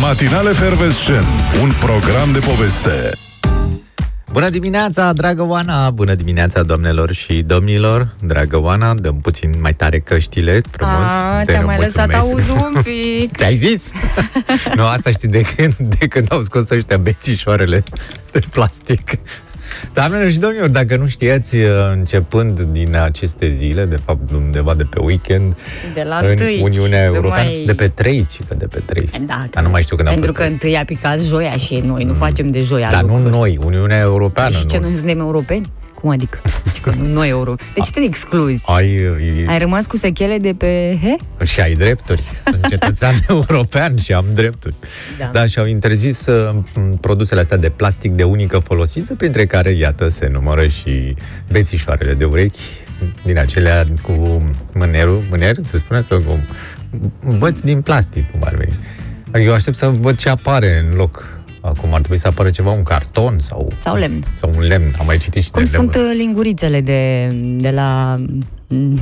Matinale Fervescent, un program de poveste. Bună dimineața, dragă Oana! Bună dimineața, doamnelor și domnilor! Dragă Oana, dăm puțin mai tare căștile, frumos. A, Te te-am mai lăsat mulțumesc. auzul un pic. Ce-ai zis? nu, asta știi de când, de când au scos ăștia bețișoarele de plastic. Doamnelor și domnilor, dacă nu știați, începând din aceste zile, de fapt undeva de pe weekend, De la în întâi, Uniunea nu Europeană, mai- de pe 3, ci că de pe 3. Da, Dar nu mai știu când a Pentru fost. că întâi a picat joia și noi nu facem de joia Dar nu lucruri. noi, Uniunea Europeană. Și ce, nu. noi suntem europeni? Cum adică? Și că nu noi euro. De ce te excluzi? Ai, Ai rămas cu sechele de pe... He? și ai drepturi. Sunt cetățean european și am drepturi. Da. Da, și au interzis uh, m, produsele astea de plastic de unică folosință, printre care, iată, se numără și bețișoarele de urechi, din acelea cu mânerul, mâner, se spune, sau cu băți din plastic, cum ar veni. Eu aștept să văd ce apare în loc. Acum ar trebui să apară ceva, un carton sau, Sau lemn. sau un lemn. Am mai citit și Cum de sunt lemn. uh, lingurițele de, de la... mm,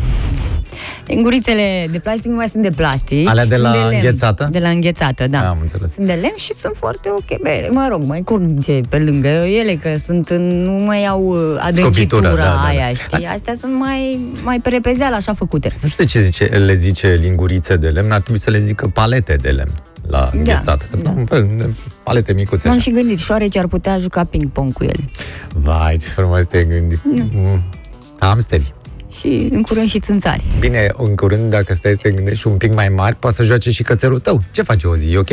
Lingurițele de plastic nu mai sunt de plastic. Alea de sunt la lemn. înghețată? De la înghețată, da. Am înțeles. Sunt de lemn și sunt foarte ok. Bine, mă rog, mai curge pe lângă ele, că sunt, în- nu mai au uh, adâncitura Scobitura, da, da, da. aia, știi? Astea sunt mai, mai pe repezeală, așa făcute. Nu știu de ce zice, le zice lingurițe de lemn, ar trebui să le zică palete de lemn la înghețată. Că da. sunt un fel de palete micuțe M-am așa. și gândit, șoareci ar putea juca ping-pong cu ele. Vai, ce frumos te-ai gândit. Mm. Hamsteri. Și în curând și țânțari. Bine, în curând, dacă stai să te gândești un pic mai mari, poate să joace și cățelul tău. Ce face o zi, e ok?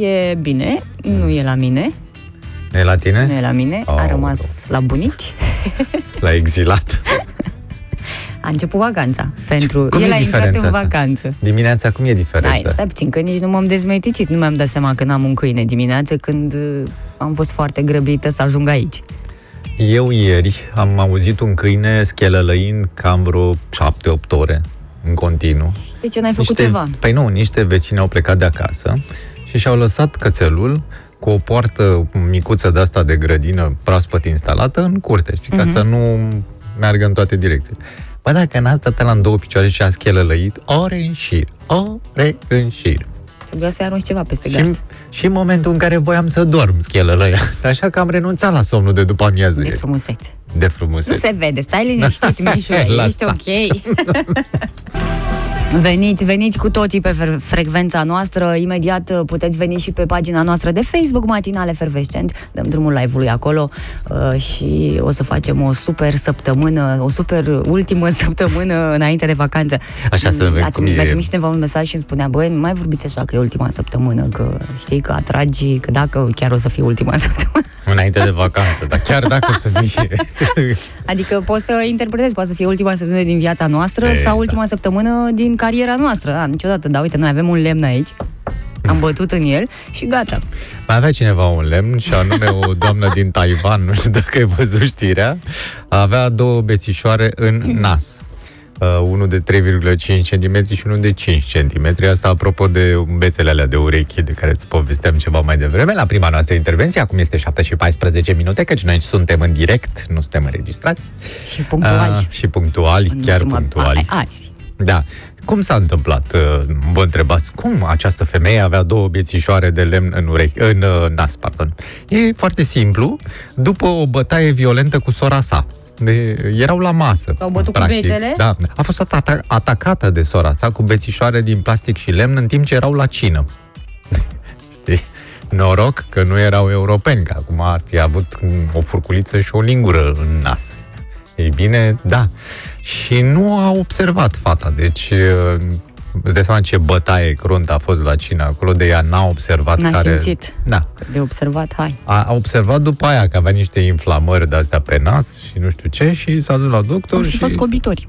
E bine, nu e la mine, Nu e la tine? nu e la mine, a Oh, rămas la bunici. L-a exilat. A început vacanța. Pentru Cum el e a intrat diferența în asta? vacanță. Dimineața, cum e diferența? Hai, stai puțin, că nici nu m-am dezmeticit, nu mi-am dat seama că n-am un câine dimineață când uh, am fost foarte grăbită să ajung aici. Eu ieri am auzit un câine schelălăind cam vreo 7-8 ore în continuu. De ce n-ai făcut niște, ceva? Păi nu, niște vecini au plecat de acasă și și-au lăsat cățelul cu o poartă micuță de asta de grădină proaspăt instalată în curte, știi, ca Mhm. să nu meargă în toate direcțiile. Bă, dacă n-a stat la în două picioare și a schelălăit ore în șir, ore în șir. Trebuia să-i arunci ceva peste Și, gard. și în momentul în care voiam să dorm schelălăia. Așa că am renunțat la somnul de după amiază. De ieri. frumusețe. de frumusețe. Nu se vede, stai liniștit, Mișu, ești Lăsați. ok. Veniți, veniți cu toții pe fre- frecvența noastră. Imediat uh, puteți veni și pe pagina noastră de Facebook, Matinale Fervescent. Dăm drumul live-ului acolo uh, și o să facem o super săptămână, o super ultimă săptămână înainte de vacanță. Așa să vedem Ați- cum e. Mi-a trimis cineva un mesaj și îmi spunea, băi, nu mai vorbiți așa că e ultima săptămână, că știi că atragi, că dacă chiar o să fie ultima săptămână. Înainte de vacanță, dar chiar dacă o să fie... Adică poți să interpretezi, poate să fie ultima săptămână din viața noastră E, sau da. ultima săptămână din cariera noastră. Da, niciodată, dar uite, noi avem un lemn aici, am bătut în el și gata. Mai avea cineva un lemn și anume o doamnă din Taiwan, nu știu dacă ai văzut știrea, avea două bețișoare în nas. Uh, unul de 3,5 cm și unul de 5 cm. Asta apropo de bețele alea de urechi de care îți povesteam ceva mai devreme. La prima noastră intervenție, acum este 7 și 14 minute, căci noi suntem în direct, nu suntem înregistrați. Și punctuali. Uh, și punctuali, În chiar ultima- punctuali. A, azi. Da. Cum s-a întâmplat? uh, Vă întrebați, cum această femeie avea două bețișoare de lemn în, urechi, în uh, nas? Pardon. E foarte simplu. După o bătaie violentă cu sora sa. De, erau la masă. S-au bătut cu practic. bețele? Da. A fost ata- atacată de sora sa cu bețișoare din plastic și lemn în timp ce erau la cină. Știi? Noroc că nu erau europeni, că acum ar fi avut o furculiță și o lingură în nas. Ei bine, da. Și nu a observat fata, deci de seama ce bătaie cruntă a fost la cină acolo, de ea n-a observat N-a care... simțit. Da. De observat, hai. A, a observat după aia că avea niște inflamări de-astea pe nas și nu știu ce și s-a dus la doctor Au fi și... fost scobitori.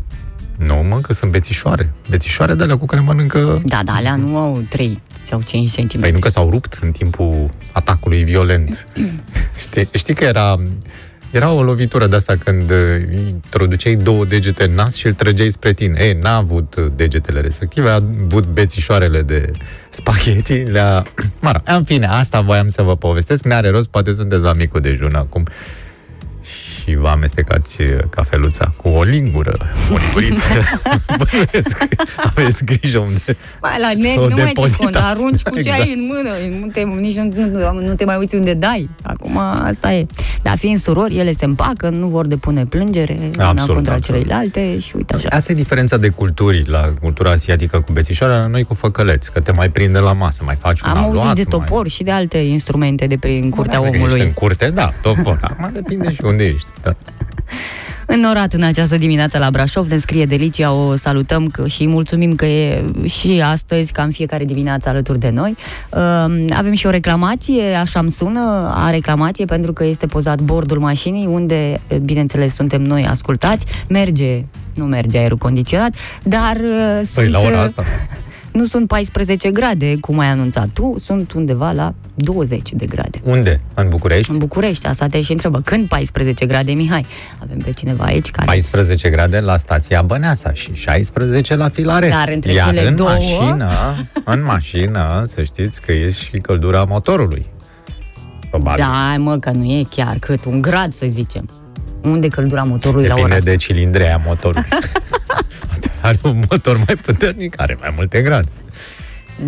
Nu, mă, că sunt bețișoare. Bețișoare de alea cu care mănâncă... Da, da, alea nu au 3 sau 5 cm. Păi nu că s-au rupt în timpul atacului violent. știi, știi că era, era o lovitură de asta când uh, introduceai două degete în nas și îl trăgeai spre tine. Ei, n-a avut uh, degetele respective, a avut bețișoarele de spaghetti, le-a... Mă rog, în fine, asta voiam să vă povestesc. N-are rost, poate sunteți la micul dejun acum. Și vă amestecați cafeluța cu o lingură, o linguriță. Bănuiesc că Aveți grijă unde Mai la net, o nu mai ții cont, depozitați. arunci cu ce ai Exact. în mână, nu te, nici nu, nu, nu te mai uiți unde dai. Acum asta e. Dar fiind surori, ele se împacă, nu vor depune plângere una Absolut, contra absolut. celelalte și uite așa. Asta e diferența de culturi, la cultura asiatică cu bețișoara, la noi cu făcăleți, că te mai prinde la masă, mai faci un Am auzit aluat, de topor mai... și de alte instrumente de prin curtea Da, dacă omului. Ești în curte, da, topor. Acum depinde și unde ești. Da. Înnorat în această dimineață la Brașov, ne scrie Delicia, o salutăm că, și îi mulțumim că e și astăzi, ca în fiecare dimineață alături de noi. Uh, avem și o reclamație, așa îmi sună, a reclamație pentru că este pozat bordul mașinii, unde, bineînțeles, suntem noi ascultați. Merge, nu merge aerul condiționat, dar uh, Păi, sunt, la ora uh, asta. nu sunt 14 grade, cum ai anunțat tu, sunt undeva la 20 de grade. Unde? În București? În București, asta te și întrebă. Când 14 grade, Mihai? Avem pe cineva aici care... 14 grade la stația Băneasa și 16 la Filaret. Dar între Iar cele în două- mașină, în mașină, să știți că e și căldura motorului. Probabil. Da, mă, că nu e chiar cât, un grad să zicem. Unde e căldura motorului la ora Depinde asta? de cilindrea motorului. are un motor mai puternic, are mai multe grade.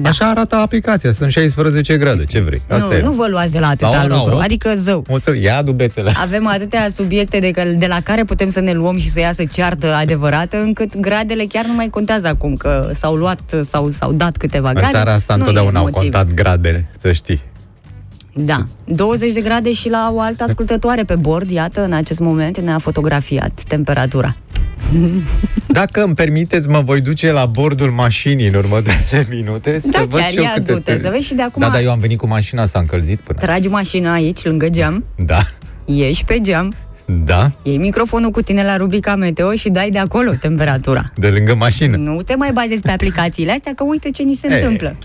Da. Așa arată aplicația, sunt 16 grade, ce vrei? Asta Nu, e. nu vă luați de la atâta La ora lucru. opt? Adică zău. O să ia dubețele. Avem atâtea subiecte de, că- de la care putem să ne luăm și să iasă ceartă adevărată, încât gradele chiar nu mai contează acum, că s-au luat sau s-au dat câteva În grade. țara asta Nu e întotdeauna au motiv. contat gradele, să știi. Da, 20 de grade și la o altă ascultătoare pe bord, iată, în acest moment ne-a fotografiat temperatura. Dacă îmi permiteți, mă voi duce la bordul mașinii în următoarele minute să Da, văd chiar și eu ia câte... du-te, să vezi și de acum- Da, dar eu am venit cu mașina, s-a încălzit până. Tragi mașina aici, lângă geam, Da, ieși pe geam, da, iei microfonul cu tine la rubrica meteo și dai de acolo temperatura. de lângă mașină. Nu te mai bazezi pe aplicațiile astea, că uite ce ni se Ei. întâmplă.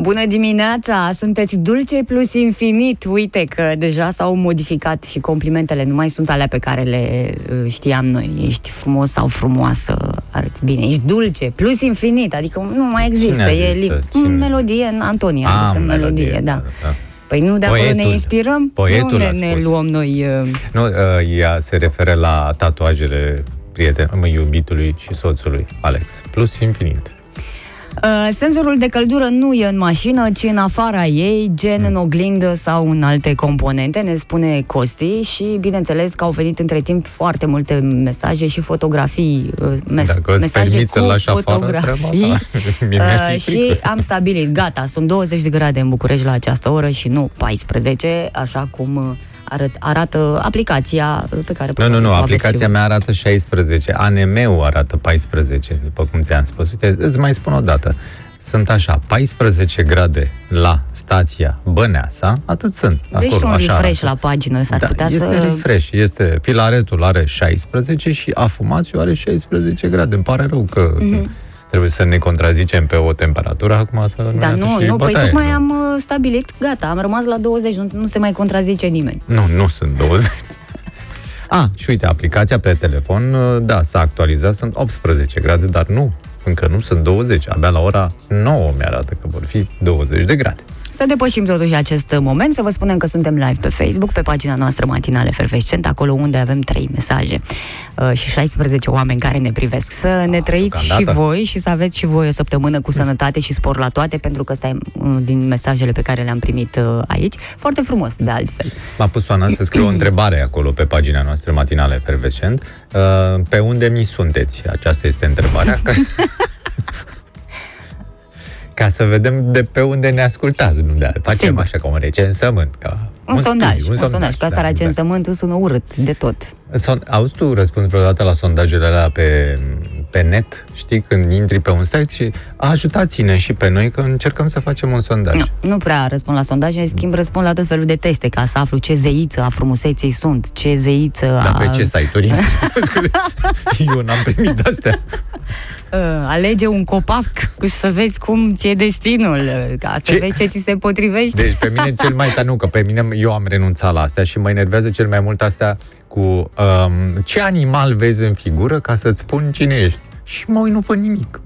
Bună dimineața! Sunteți dulce plus infinit. Uite că deja s-au modificat și complimentele nu mai sunt alea pe care le uh, știam noi. Ești frumos sau frumoasă, arăți bine. Ești dulce plus infinit, adică nu mai există. Cine a E zis, li- cine? în melodie, în Antonia a zis Ah, în melodie, melodie, da. da, da. Păi nu de acolo ne Poetul. inspirăm? Poetul de unde a ne spus. luăm noi? uh, Nu, uh, ea se referă la tatuajele prieten, mă, iubitului și soțului, Alex. Plus infinit. Uh, senzorul de căldură nu e în mașină, ci în afara ei, gen în oglindă sau în alte componente, ne spune Costi și bineînțeles că au venit între timp foarte multe mesaje și fotografii, uh, mes- Dacă îți mesaje permiți să-l cu lași afară, fotografii. treaba ta. Mie mi-ar fi Uh, frică. și am stabilit, gata, sunt 20 de grade în București la această oră și nu 14, așa cum uh, arăt, arată aplicația uh, pe care Nu, probabil nu, nu, o aveți și aplicația voi. mea arată 16, ANM-ul arată 14, după cum ți-am spus. Uite, îți mai spun o dată. Sunt așa, 14 grade la stația Băneasa, atât sunt. Deci acolo, un așa refresh arată. la pagină s-ar da, putea este să... refresh, este, filaretul are 16 și afumațiul are 16 grade. Îmi pare rău că trebuie să ne contrazicem pe o temperatură, acum să Mhm. Da, iasă nu, și nu, păi bătaie, tocmai nu? am uh, stabilit, gata, am rămas la 20, nu, nu se mai contrazice nimeni. Nu, nu sunt 20. Ah, și uite, aplicația pe telefon, uh, da, s-a actualizat, sunt 18 grade, dar nu, încă nu sunt 20. Abia la ora 9 mi-arată că vor fi 20 de grade. Să depășim totuși acest moment, să vă spunem că suntem live pe Facebook, pe pagina noastră matinale Fervescent, acolo unde avem 3 mesaje uh, și 16 oameni care ne privesc. Să ne trăiți și deocamdată. voi și să aveți și voi o săptămână cu sănătate și spor la toate, pentru că ăsta e unul din mesajele pe care le-am primit uh, aici. Foarte frumos, de altfel. M-a pus Oana să scriu o întrebare acolo pe pagina noastră matinale efervescent. Uh, Pe unde mi sunteți? Aceasta este întrebarea. Ca, ca să vedem de pe unde ne ascultați. Nu de Facem Sigur. așa ca un recensământ. Ca Un, sondaj, studiu, un, sondaj, că asta da, recensământul sună urât de tot. Son, auzi tu răspuns vreodată la sondajele alea pe, pe net? Știi, când intri pe un site și ajutați-ne și pe noi că încercăm să facem un sondaj. Nu, nu prea răspund la sondaje, în schimb răspund la tot felul de teste, ca să aflu ce zeiță a frumuseței sunt, ce zeiță Dar a... pe ce site-uri? Scuze, Eu n-am primit de-astea. Uh, alege un copac să vezi cum ți-e destinul, uh, ca să Ce? vezi ce ți se potrivește. Deci pe mine cel mai tare, nu, că pe mine eu am renunțat la astea și mă enervează cel mai mult astea cu um, ce animal vezi în figură ca să-ți spun cine ești. Și mă uit, nu văd nimic.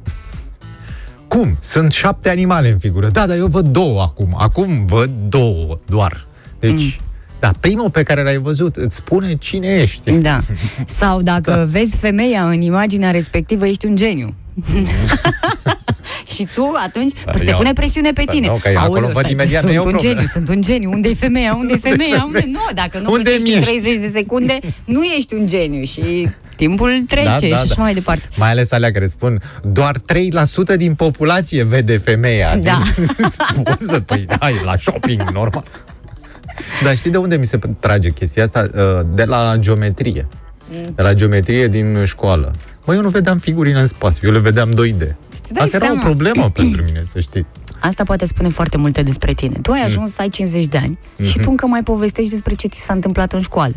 Cum? Sunt șapte animale în figură. Da, dar eu văd două acum. Acum văd două doar. Deci, mm. Dar primul pe care l-ai văzut îți spune cine ești. Da. Sau dacă da. vezi femeia în imaginea respectivă, ești un geniu. și tu atunci Da, te iau- pune presiune pe Da, tine. nu, că eu acolo Aoleu, văd stai, imediat, nu sunt e o un problemă. geniu, sunt un geniu. Unde-i femeia? Unde-i femeia? Unde? Nu, dacă nu Unde găsești în mi-ești? 30 de secunde, nu ești un geniu și timpul trece Da, și da, așa da. mai departe. Mai ales alea care spun doar 3% din populație vede femeia. Da. Poți să păi, da, e la shopping, normal. Dar știi de unde mi se trage chestia asta? Uh, De la geometrie. Mm. De la geometrie din școală. Mă, eu nu vedeam figurine în spațiu, eu le vedeam 2D. dai Asta era o seama? problemă pentru mine, să știi. Asta poate spune foarte multe despre tine. Tu ai Mm. ajuns să ai 50 de ani Mhm. și tu încă mai povestești despre ce ți s-a întâmplat în școală.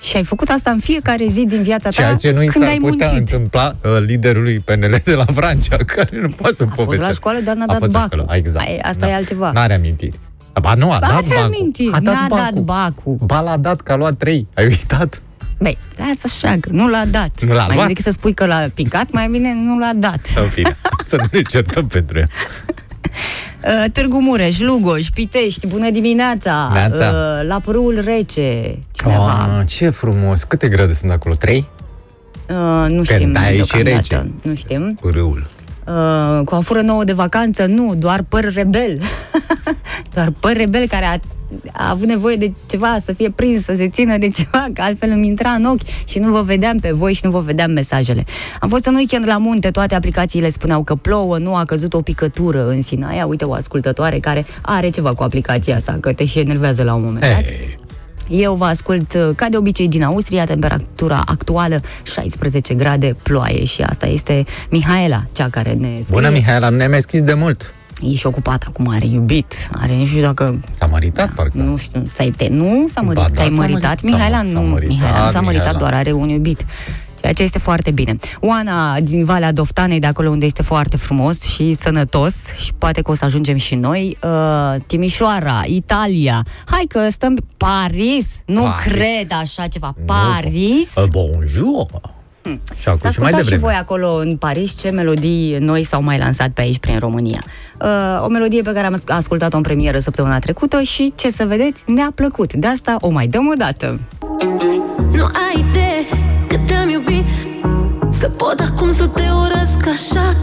Și ai făcut asta în fiecare zi din viața ta Ceea ce nu i când s-ar ai putea muncit. întâmpla uh, liderului PNL de la Vrancea, care nu poate să A fost povestească. la școală, dar n-a A dat fost bacul. acolo, exact. Ai- asta e altceva. N-are amintiri. Ba nu, a dat Are bacul. amintiri, A dat n-a dat bacul. bacul. Ba l-a dat, că a luat 3. Ai uitat? Băi, lasă așa, că nu l-a dat. Nu l-a mai luat? bine decât să spui că l-a picat, mai bine nu l-a dat. În fine, să nu ne certăm pentru ea. Uh, Târgu Mureș, Lugoj, Pitești, bună dimineața! Neața. Uh, la Pârâul Rece, cineva. Oh, ce frumos! Câte grade sunt acolo? 3? Uh, nu știm da, e și deocamdată. rece. Nu știm. Râul. Uh, cu afură nouă de vacanță, nu, doar păr rebel. doar păr rebel care a, a avut nevoie de ceva, să fie prins, să se țină de ceva, că altfel îmi intra în ochi și nu vă vedeam pe voi și nu vă vedeam mesajele. Am fost în weekend la munte, toate aplicațiile spuneau că plouă, nu a căzut o picătură în Sinaia. Uite o ascultătoare care are ceva cu aplicația asta, că te și enervează la un moment dat. Hey. Eu vă ascult uh, ca de obicei din Austria, temperatura actuală 16 grade ploaie și asta este Mihaela, cea care ne scrie. Bună, Mihaela, ne-ai mai scris de mult. E și ocupat acum, are iubit, are nu știu dacă... S-a măritat, parcă. Nu știu, ți-ai, te, nu s-a mărit, Ba da, te-ai s-a măritat, mărit- Mihaela? s-a- s-a nu, măritat, Mihaela nu s-a măritat, Mihaela. doar are un iubit. Ceea ce este foarte bine. Oana din Valea Doftanei, de acolo unde este foarte frumos și sănătos și poate că o să ajungem și noi. Uh, Timișoara, Italia. Hai că stăm... Paris! Nu Paris. cred așa ceva. Nu. Paris? Uh, Bonjour! Și acum Să și mai ascultați și devreme. voi acolo în Paris ce melodii noi s-au mai lansat pe aici prin România. Uh, o melodie pe care am ascultat-o în premieră săptămâna trecută și, ce să vedeți, ne-a plăcut. De asta o mai dăm o dată. Nu ai idee cât te-am iubit Să pot acum să te urăsc așa.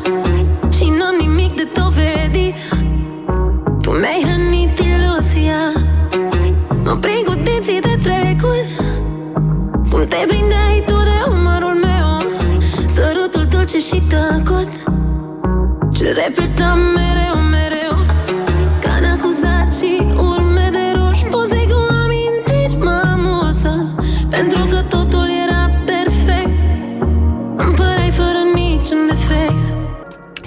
Și n-am nimic de dovedit. Tu mi-ai hrănit iluzia. Mă prind cu dinții de trecut. Cum te prindeai tu de umărul meu? Sărutul dulce și tăcut. Ce repetam mereu,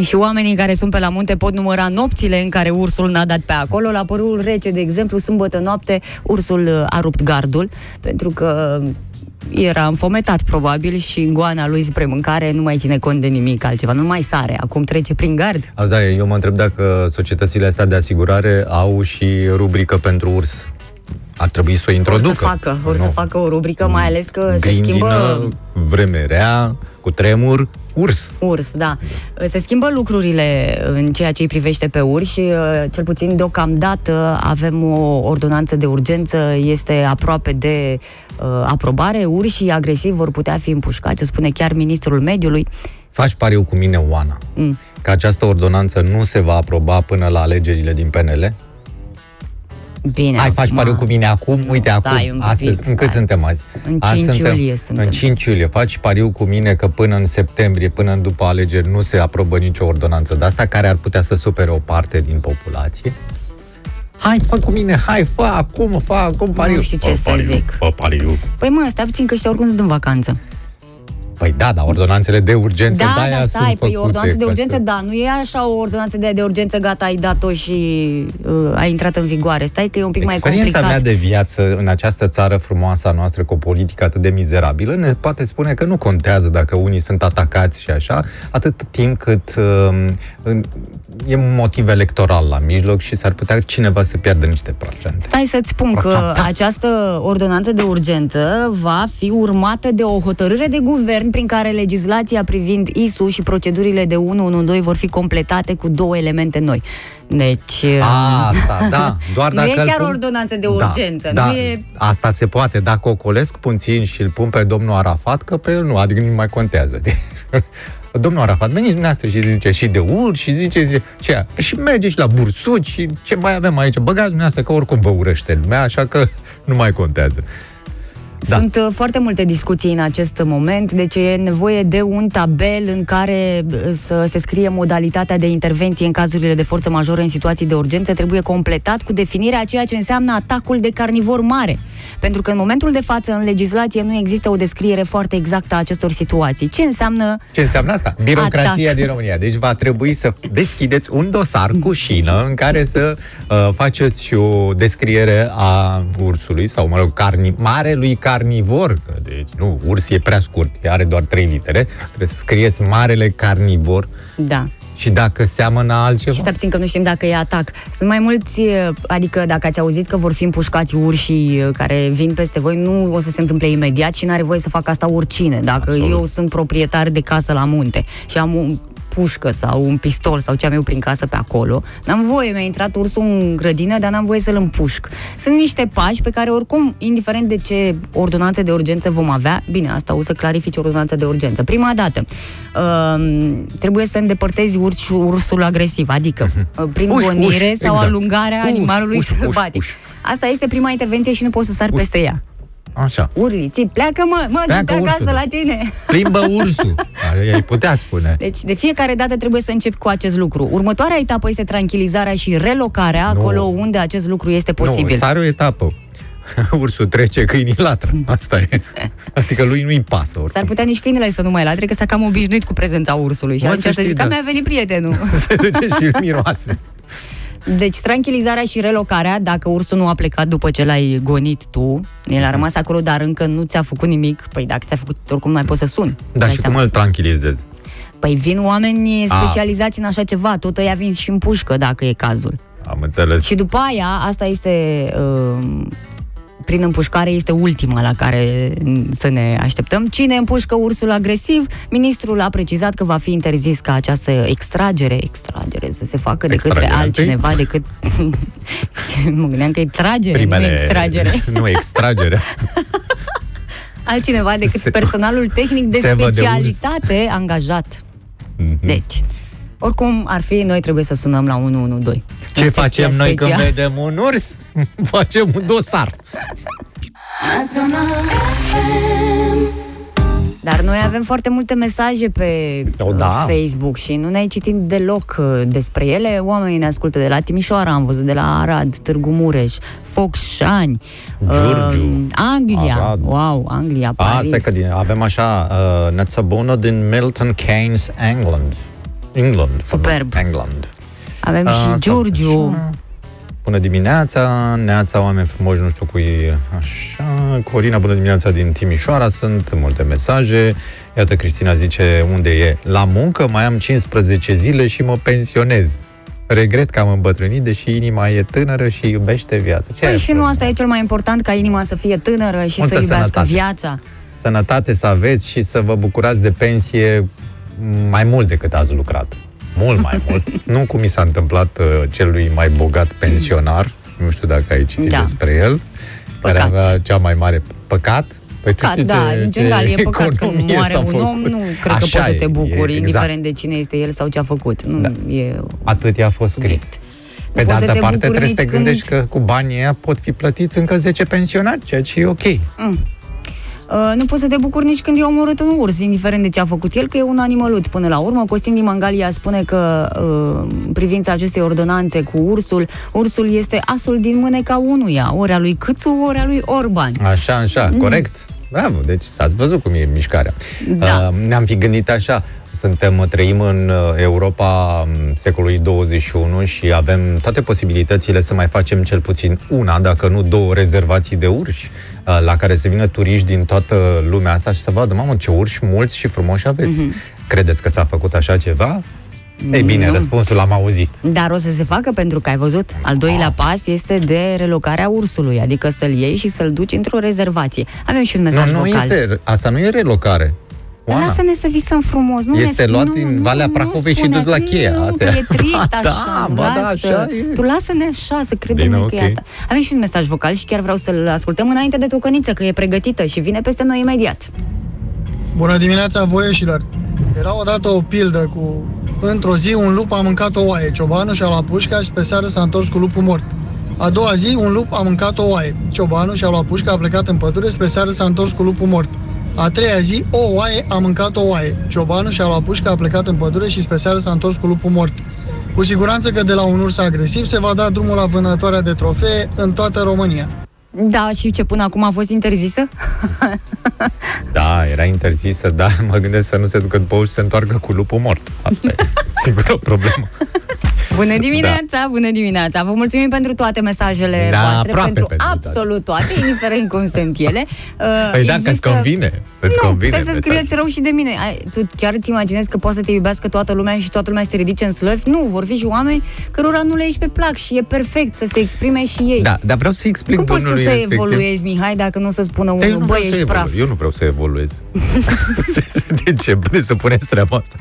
Și oamenii care sunt pe la munte pot număra nopțile în care ursul n-a dat pe acolo. La părul rece, de exemplu, sâmbătă noapte, ursul uh, a rupt gardul, pentru că era înfometat probabil și goana lui spre mâncare nu mai ține cont de nimic altceva, nu mai sare, acum trece prin gard. A, da, eu mă întreb dacă societățile astea de asigurare au și rubrică pentru urs. Ar trebui să o Or introducă. să facă, or Nu. să facă o rubrică, mai ales că se Grindină, schimbă vreme rea, cu tremur, urs. Urs, da. Se schimbă lucrurile în ceea ce îi privește pe urși, și, uh, cel puțin deocamdată avem o ordonanță de urgență, este aproape de uh, aprobare. Urșii agresivi vor putea fi împușcați, o spune chiar ministrul mediului. Faci pariu cu mine, Oana, Mm. că această ordonanță nu se va aproba până la alegerile din PNL? Bine, Hai, faci acum- pariu cu mine acum? Uite, stai acum, un astăzi, pic, în cât stai. suntem azi? În Azi 5 iulie suntem. În 5 iulie. Faci pariu cu mine că până în septembrie, până în după alegeri, nu se aprobă nicio ordonanță de asta care ar putea să supere o parte din populație? Hai, fă cu mine, hai, fă acum, fă acum pariu. știu ce Fă să pariu, zic. Fă pariu. Păi mă, stai puțin că ăștia oricum sunt în vacanță. Păi da, dar ordonanțele de urgență Da, de-aia da, stai, sunt păi făcute ordonanță de ca urgență, să- da, nu e așa o ordonanță de, de urgență, gata, ai dat-o și uh, a intrat în vigoare. Stai că e un pic mai Experiența complicat. mea de viață în această țară frumoasă a noastră cu o politică atât de mizerabilă ne poate spune că nu contează dacă unii sunt atacați și așa, atât timp cât uh, în- e un motiv electoral la mijloc și s-ar putea cineva să piardă niște procente. Stai să-ți spun că această ordonanță de urgență va fi urmată de o hotărâre de guvern moment prin care legislația privind ISU și procedurile de 112 vor fi completate cu două elemente noi. Deci... Asta, da. Doar nu dacă e îl chiar pun- ordonanță de urgență, Da, nu da, e... Asta se poate. Dacă ocolesc puțin și îl pun pe domnul Arafat, că pe el nu, adică nu mai contează. Domnul Arafat, veniți dumneavoastră și zice și de ur și zice, zice ce, și merge și la bursuci și ce mai avem aici. Băgați dumneavoastră că oricum vă urăște lumea, așa că nu mai contează. Da. Sunt uh, foarte multe discuții în acest moment, deci e nevoie de un tabel în care uh, să se scrie modalitatea de intervenție în cazurile de forță majoră în situații de urgență. Trebuie completat cu definirea a ceea ce înseamnă atacul de carnivor mare. Pentru că în momentul de față în legislație nu există o descriere foarte exactă a acestor situații. Ce înseamnă Ce înseamnă asta? Birocrația Atac. din România. Deci va trebui să deschideți un dosar cu șină în care să uh, faceți o descriere a ursului sau, mă rog, carni, marelui carnivor. Că, deci, nu, urs e prea scurt, are doar trei litere. Trebuie să scrieți marele carnivor Da. și dacă seamănă altceva. Și să puțin că nu știm dacă e atac. Sunt mai mulți, eh, adică dacă ați auzit că vor fi împușcați urșii eh, care vin peste voi, nu o să se întâmple imediat și n-are voie să facă asta oricine. Dacă Absolut. eu sunt proprietar de casă la munte și am un pușcă sau un pistol sau ce am eu prin casă pe acolo, n-am voie, mi-a intrat ursul în grădină, dar n-am voie să-l împușc. Sunt niște pași pe care oricum, indiferent de ce ordonanță de urgență vom avea, bine, asta o să clarifici ordonanța de urgență. Prima dată, uh, trebuie să îndepărtezi urs, ursul agresiv, adică uh, prin Uș, gonire uș, sau exact. alungarea Uș, animalului uș, uș, sălbatic. uș. Asta este prima intervenție și nu poți să sari peste ea. Așa. Urli, ți pleacă mă, mă, Pleacă du-te acasă ursul. la tine. Plimbă ursul. Ai putea spune. Deci de fiecare dată trebuie să începi cu acest lucru. Următoarea etapă este tranquilizarea și relocarea Nu. acolo unde acest lucru este posibil. Nu, sare o etapă. Ursul trece, câinii latră. Asta e. Adică lui nu-i pasă. S-ar Oricum. putea nici câinele să nu mai latre, că s-a cam obișnuit cu prezența ursului. Și Mă, atunci să să știi, zic, că da. mi-a venit prietenul. Se duce și miroase. Deci tranquilizarea și relocarea, dacă ursul nu a plecat după ce l-ai gonit tu, el a rămas acolo, dar încă nu ți-a făcut nimic, păi dacă ți-a făcut, oricum mai poți să suni. Da, Dai și seama. cum îl tranquilizezi? Păi vin oameni A. specializați în așa ceva, tot ăia vin și în pușcă, dacă e cazul. Am înțeles. Și după aia, asta este, uh, prin împușcare, este ultima la care să ne așteptăm. Cine împușcă ursul agresiv? Ministrul a precizat că va fi interzis ca această extragere, extragere, să se facă de către Extragere altcineva decât... mă gândeam că e tragere, nu extragere. nu extragere. Altcineva decât Se- personalul tehnic de se văd de urs. specialitate angajat. Mhm. Deci, oricum ar fi, noi trebuie să sunăm la 112. Ce În facem secția noi când specială. vedem un urs? facem un dosar. Dar noi avem foarte multe mesaje pe O, uh, da. Facebook și nu ne-ai citit deloc uh, despre ele. Oamenii ne ascultă de la Timișoara, am văzut de la Arad, Târgu Mureș, Focșani, Giurgiu, Anglia. Arad. Wow, Anglia, A, Paris. stai că din, avem așa, uh, neața bună din Milton Keynes, England. England. Superb. pardon, England. Avem A, și sau Giurgiu. așa. Bună dimineața, neața oameni frumoși, nu știu cui e așa. Corina, bună dimineața din Timișoara, sunt multe mesaje. Iată, Cristina zice unde e. La muncă mai am 15 zile și mă pensionez. Regret că am îmbătrânit, deși inima e tânără și iubește viața. Ce Păi e și nu problema? asta e cel mai important, ca inima să fie tânără și Multă să iubească sănătate. viața. Sănătate să aveți și să vă bucurați de pensie mai mult decât ați lucrat. Mult mai mult. nu cum mi s-a întâmplat uh, celui mai bogat pensionar, nu știu dacă ai citit Da. despre el, care Păcat. avea cea mai mare păcat. Păi tu Păcat, știi da, ce- în general ce e păcat când economie moare s-a un făcut. om, nu cred că Așa poți să te e, bucuri, e, exact. indiferent de cine este el sau ce a făcut. Nu, Da. e Atât i-a fost scris. subiect. Pe Nu de poți să altă te parte, bucuri trebuie să te nici gândești când- că cu banii ăia pot fi plătiți încă 10 pensionari, ceea ce e ok. Uh, nu poți să te bucuri nici când e omorât un urs, indiferent de ce a făcut el, că e un animălut până la urmă. Costin din Mangalia spune că uh, în privința acestei ordonanțe cu ursul, ursul este asul din mâneca unuia, ori a lui Câțu, ori a lui Orban. Așa, așa, corect. Bravo, deci ați văzut cum e mișcarea. Da. Uh, ne-am fi gândit așa, suntem, trăim în uh, Europa um, secolului 21 și avem toate posibilitățile să mai facem cel puțin una, dacă nu două rezervații de urși, uh, la care să vină turiști din toată lumea asta și să vadă, mamă, ce urși mulți și frumoși aveți. Credeți că s-a făcut așa ceva? Ei bine, Nu. răspunsul l-am auzit. Dar o să se facă pentru că ai văzut, al doilea pas este de relocarea ursului, adică să-l iei și să-l duci într-o rezervație. Avem și un mesaj Nu, nu vocal. este, asta nu e relocare. Oana. lasă-ne să visăm frumos. Nu Este ne, luat nu, din nu, Valea nu Prahovei și spune- dus la Cheia. Nu, Asta că e. e trist Da, așa. bă, da, lasă. așa e. Tu lasă-ne așa, să credem Bine, noi că e ok. asta. Avem și un mesaj vocal și chiar vreau să-l ascultăm înainte de tocăniță, că e pregătită și vine peste noi imediat. Bună dimineața, voieșilor! Era odată o pildă cu... Într-o zi, un lup a mâncat o oaie. Ciobanul și-a luat pușca și pe seară s-a întors cu lupul mort. A doua zi, un lup a mâncat o oaie. Ciobanul și-a luat pușca, a plecat în pădure și pe seară s-a întors cu lupul mort. A treia zi, o oaie a mâncat o oaie. Ciobanul și-a luat pușca, a plecat în pădure și spre seară s-a întors cu lupul mort. Cu siguranță că de la un urs agresiv se va da drumul la vânătoarea de trofee în toată România. Da, și ce până acum a fost interzisă? Da, era interzisă, dar mă gândesc să nu se ducă după uși și să se întoarcă cu lupul mort. Asta e singura problemă. Bună dimineața, bună dimineața! Vă mulțumim pentru toate mesajele Da, voastre, aproape pentru, pentru absolut toate, indiferent cum sunt ele. Uh, Păi da, că îți convine. Îți nu, convine puteți să mesajul. scrieți rău și de mine. Ai, tu chiar îți imaginezi că poate să te iubească toată lumea și toată lumea să te ridice în slăvi? Nu, vor fi și oameni cărora nu le ești pe plac și e perfect să se exprime și ei. Da, dar vreau să explic Cum poți tu domnului să respectiv- evoluezi, Mihai, dacă nu o să spună Dar eu unul, nu bă, vreau să ești evolu- praf? Eu nu vreau să evoluez. de ce? Vreți să puneți treaba asta?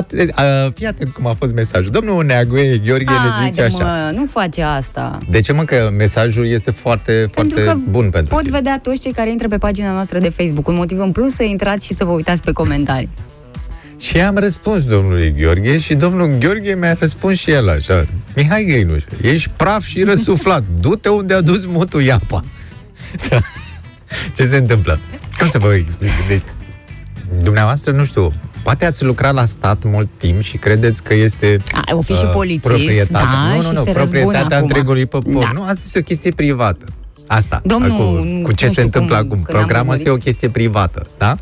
At- a, fii atent cum a fost mesajul. Domnul Neagoe Gheorghe ne zice Haide, așa. mă, nu face asta. De ce mă că mesajul este foarte, Pentru foarte că bun pentru pot tine? vedea toți cei care intră pe pagina noastră de Facebook. Un motiv în plus să intrați și să vă uitați pe comentarii. Și am răspuns domnului Gheorghe și domnul Gheorghe mi-a răspuns și el așa. Mihai Găinuș, ești praf și răsuflat. Du-te unde a dus mutul iapa. Da. Ce se întâmplă? Cum să vă explic? Deci, dumneavoastră, nu știu, poate ați lucrat la stat mult timp și credeți că este A, o fi și uh, polițist, proprietatea. da, nu, și nu, nu, se răzbună proprietatea acum. întregului popor. Da. Nu, asta este o chestie privată. Asta. Domnul, cu, cu ce nu se știu întâmplă cum- acum. când am Programul ăsta e o urmărit. chestie privată, da?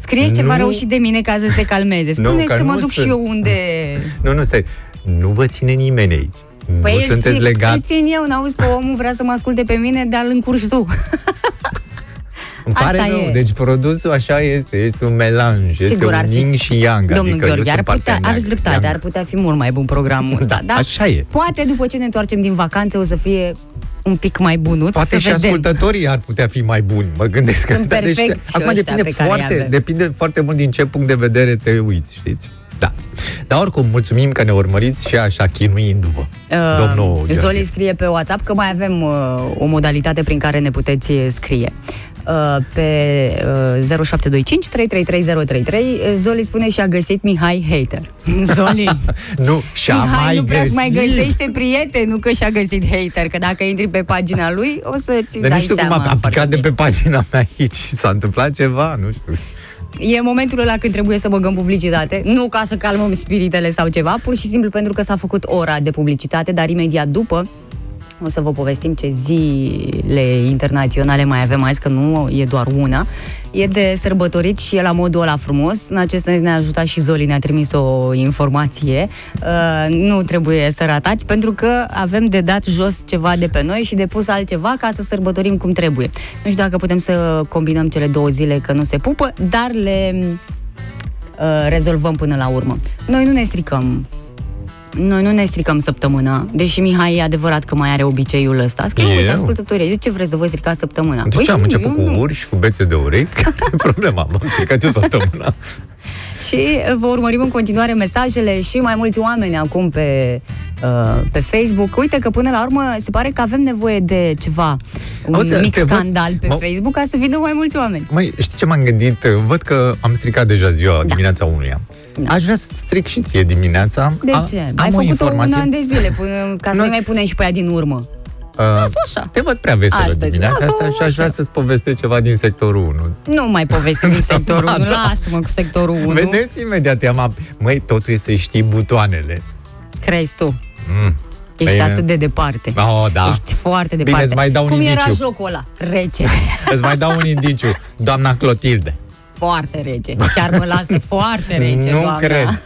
Scrieți ceva Nu. rău și de mine ca să se calmeze. Nu, Spuneți că să mă nu duc sunt. și eu unde... Nu, nu, stai. Nu vă ține nimeni aici. nu Păi îl sunteți țin, legat. îl țin eu, n-auzi că omul vrea să mă asculte pe mine, dar îl încurci tu. Îmi pare Asta rău. e. Deci produsul așa este. Este un melanj. Este Sigur, ar un fi- yin și yang. Domnul adică eu Gheorghe, ar sunt putea, partea aveți neagră. dreptate, Yang. ar putea fi mult mai bun programul ăsta. Da, așa e. Poate după ce ne întoarcem din vacanță o să fie un pic mai bunut, Poate să și vedem. ascultătorii ar putea fi mai buni, mă gândesc. că- Sunt Da, deci, perfecți acum ăștia depinde pe care îi foarte, avem. depinde foarte mult din ce punct de vedere te uiți, știți? Da. Dar oricum, mulțumim că ne urmăriți și așa chinuindu-vă. Uh, Domnul Gheorghe. Zoli scrie pe WhatsApp că mai avem uh, o modalitate prin care ne puteți uh, scrie. Uh, pe uh, 0725 333033 uh, Zoli spune și a găsit Mihai hater. Zoli, Nu, și-a Mihai mai nu prea găsit. mai găsește prieteni, nu că și-a găsit hater, că dacă intri pe pagina lui o să-ți Dar dai nu știu seama. cum a foarte picat de bine. pe pagina mea aici. S-a întâmplat ceva, nu știu. E momentul ăla când trebuie să băgăm publicitate, nu ca să calmăm spiritele sau ceva, pur și simplu pentru că s-a făcut ora de publicitate, dar imediat după o să vă povestim ce zile internaționale mai avem azi, că nu e doar una. E de sărbătorit și e la modul ăla frumos. În acest sens ne-a ajutat și Zoli, ne-a trimis o informație. Uh, nu trebuie să ratați, pentru că avem de dat jos ceva de pe noi și de pus altceva ca să sărbătorim cum trebuie. Nu știu dacă putem să combinăm cele două zile, că nu se pupă, dar le uh, rezolvăm până la urmă. Noi nu ne stricăm noi nu ne stricăm săptămâna, deși Mihai e adevărat că mai are obiceiul ăsta. Scrie, uite, Eu? ascultătorii, de ce vreți să vă stricați săptămâna? De ce am nu, început eu cu nu. urși, cu bețe de urechi? Care e problema? M-am stricat eu săptămâna. Și uh, vă urmărim în continuare mesajele și mai mulți oameni acum pe, uh, pe Facebook. Uite că până la urmă se pare că avem nevoie de ceva, un Auzi, mic te văd- scandal pe mă- Facebook ca să vină mai mulți oameni. Măi, știi ce m-am gândit? Văd că am stricat deja ziua, dimineața unuia. Da. Aș vrea să stric și ție dimineața. De A- ce? Am Ai o făcut-o un informație. an de zile până, ca să Nu- nu mai punem și pe ea din urmă. Uh, Lasă-o așa. Te văd prea veselă Astăzi, dimineața lasă-o asta și aș vrea așa. să-ți povestesc ceva din sectorul 1. Nu mai povestim din sectorul Ba, 1, da. lasă-mă cu sectorul 1. Vedeți imediat, i-am... Măi, totul e să știi butoanele. Crezi tu. Mm. Ești Bine. atât de departe. Oh, da. Ești foarte Bine, departe. îți mai dau un Cum era indiciu. jocul ăla? Rece. Îți mai dau un indiciu. Doamna Clotilde. Foarte rece. Chiar mă lasă foarte rece, nu doamna. cred.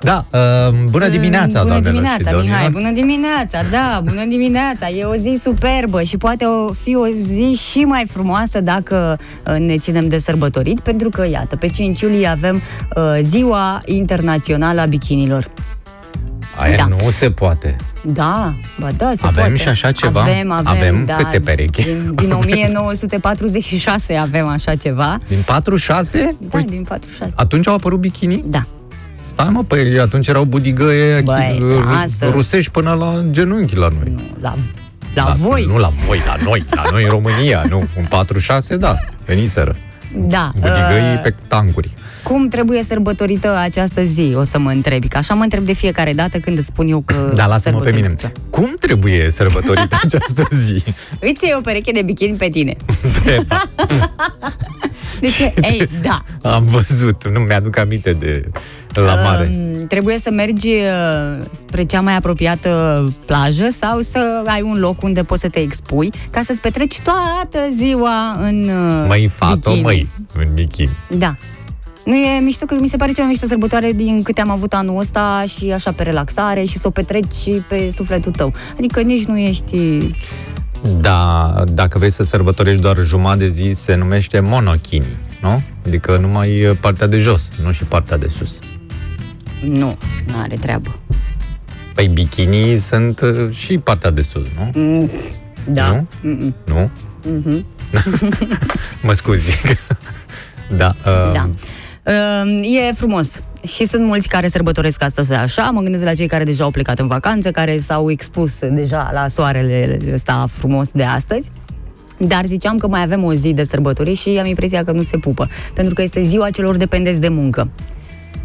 Da, uh, bună dimineața, Bună doamnelor dimineața, și domnilor. Mihai, bună dimineața, da, bună dimineața. E o zi superbă și poate o fi o zi și mai frumoasă dacă uh, ne ținem de sărbătorit, pentru că, iată, pe 5 iulie avem uh, Ziua Internațională a Bikinilor. Aia Da. nu se poate. Da, ba da, se Avem poate. și așa ceva? Avem, avem, Avem da. câte perechi? Din, din 1946 avem așa ceva. Din 46? Da, din 46. Atunci au apărut bikini? Da. Stai mă, păi atunci erau budigăie Băi, lasă. rusești până la genunchi la noi. Nu, la, la voi. Nu la voi, la noi, la noi în România, nu. În 46, da, veniseră. Da. Budigăii uh, pe tancuri. Cum trebuie sărbătorită această zi, o să mă întrebi. Că așa mă întreb de fiecare dată când îți spun eu că Da, lasă-mă pe mine. sărbătorită. Cum trebuie sărbătorită această zi? Îți iei o pereche de bikini pe tine. Beba, Deci, ei, da. am văzut, nu mi-aduc aminte de la mare. Um, trebuie să mergi uh, spre cea mai apropiată plajă sau să ai un loc unde poți să te expui ca să-ți petreci toată ziua în uh, Măi, fato, bikini. măi, în bikini. Da. Nu e mișto, că mi se pare cea mai mișto sărbătoare din câte am avut anul ăsta și așa pe relaxare și să o petreci și pe sufletul tău. Adică nici nu ești... Da, dacă vrei să sărbătorești doar jumătate de zi, se numește monokini, nu? Adică numai partea de jos, nu și partea de sus. Nu, nu are treabă. Păi bikini sunt uh, și partea de sus, nu? Da. Nu? Mm-mm. Nu? Mhm. mă scuzi. da. Uh, Da. Uh, E frumos. Și sunt mulți care sărbătoresc asta așa. Mă gândesc la cei care deja au plecat în vacanță, care s-au expus deja la soarele ăsta frumos de astăzi. Dar ziceam că mai avem o zi de sărbători și am impresia că nu se pupă. Pentru că este ziua celor dependenți de muncă.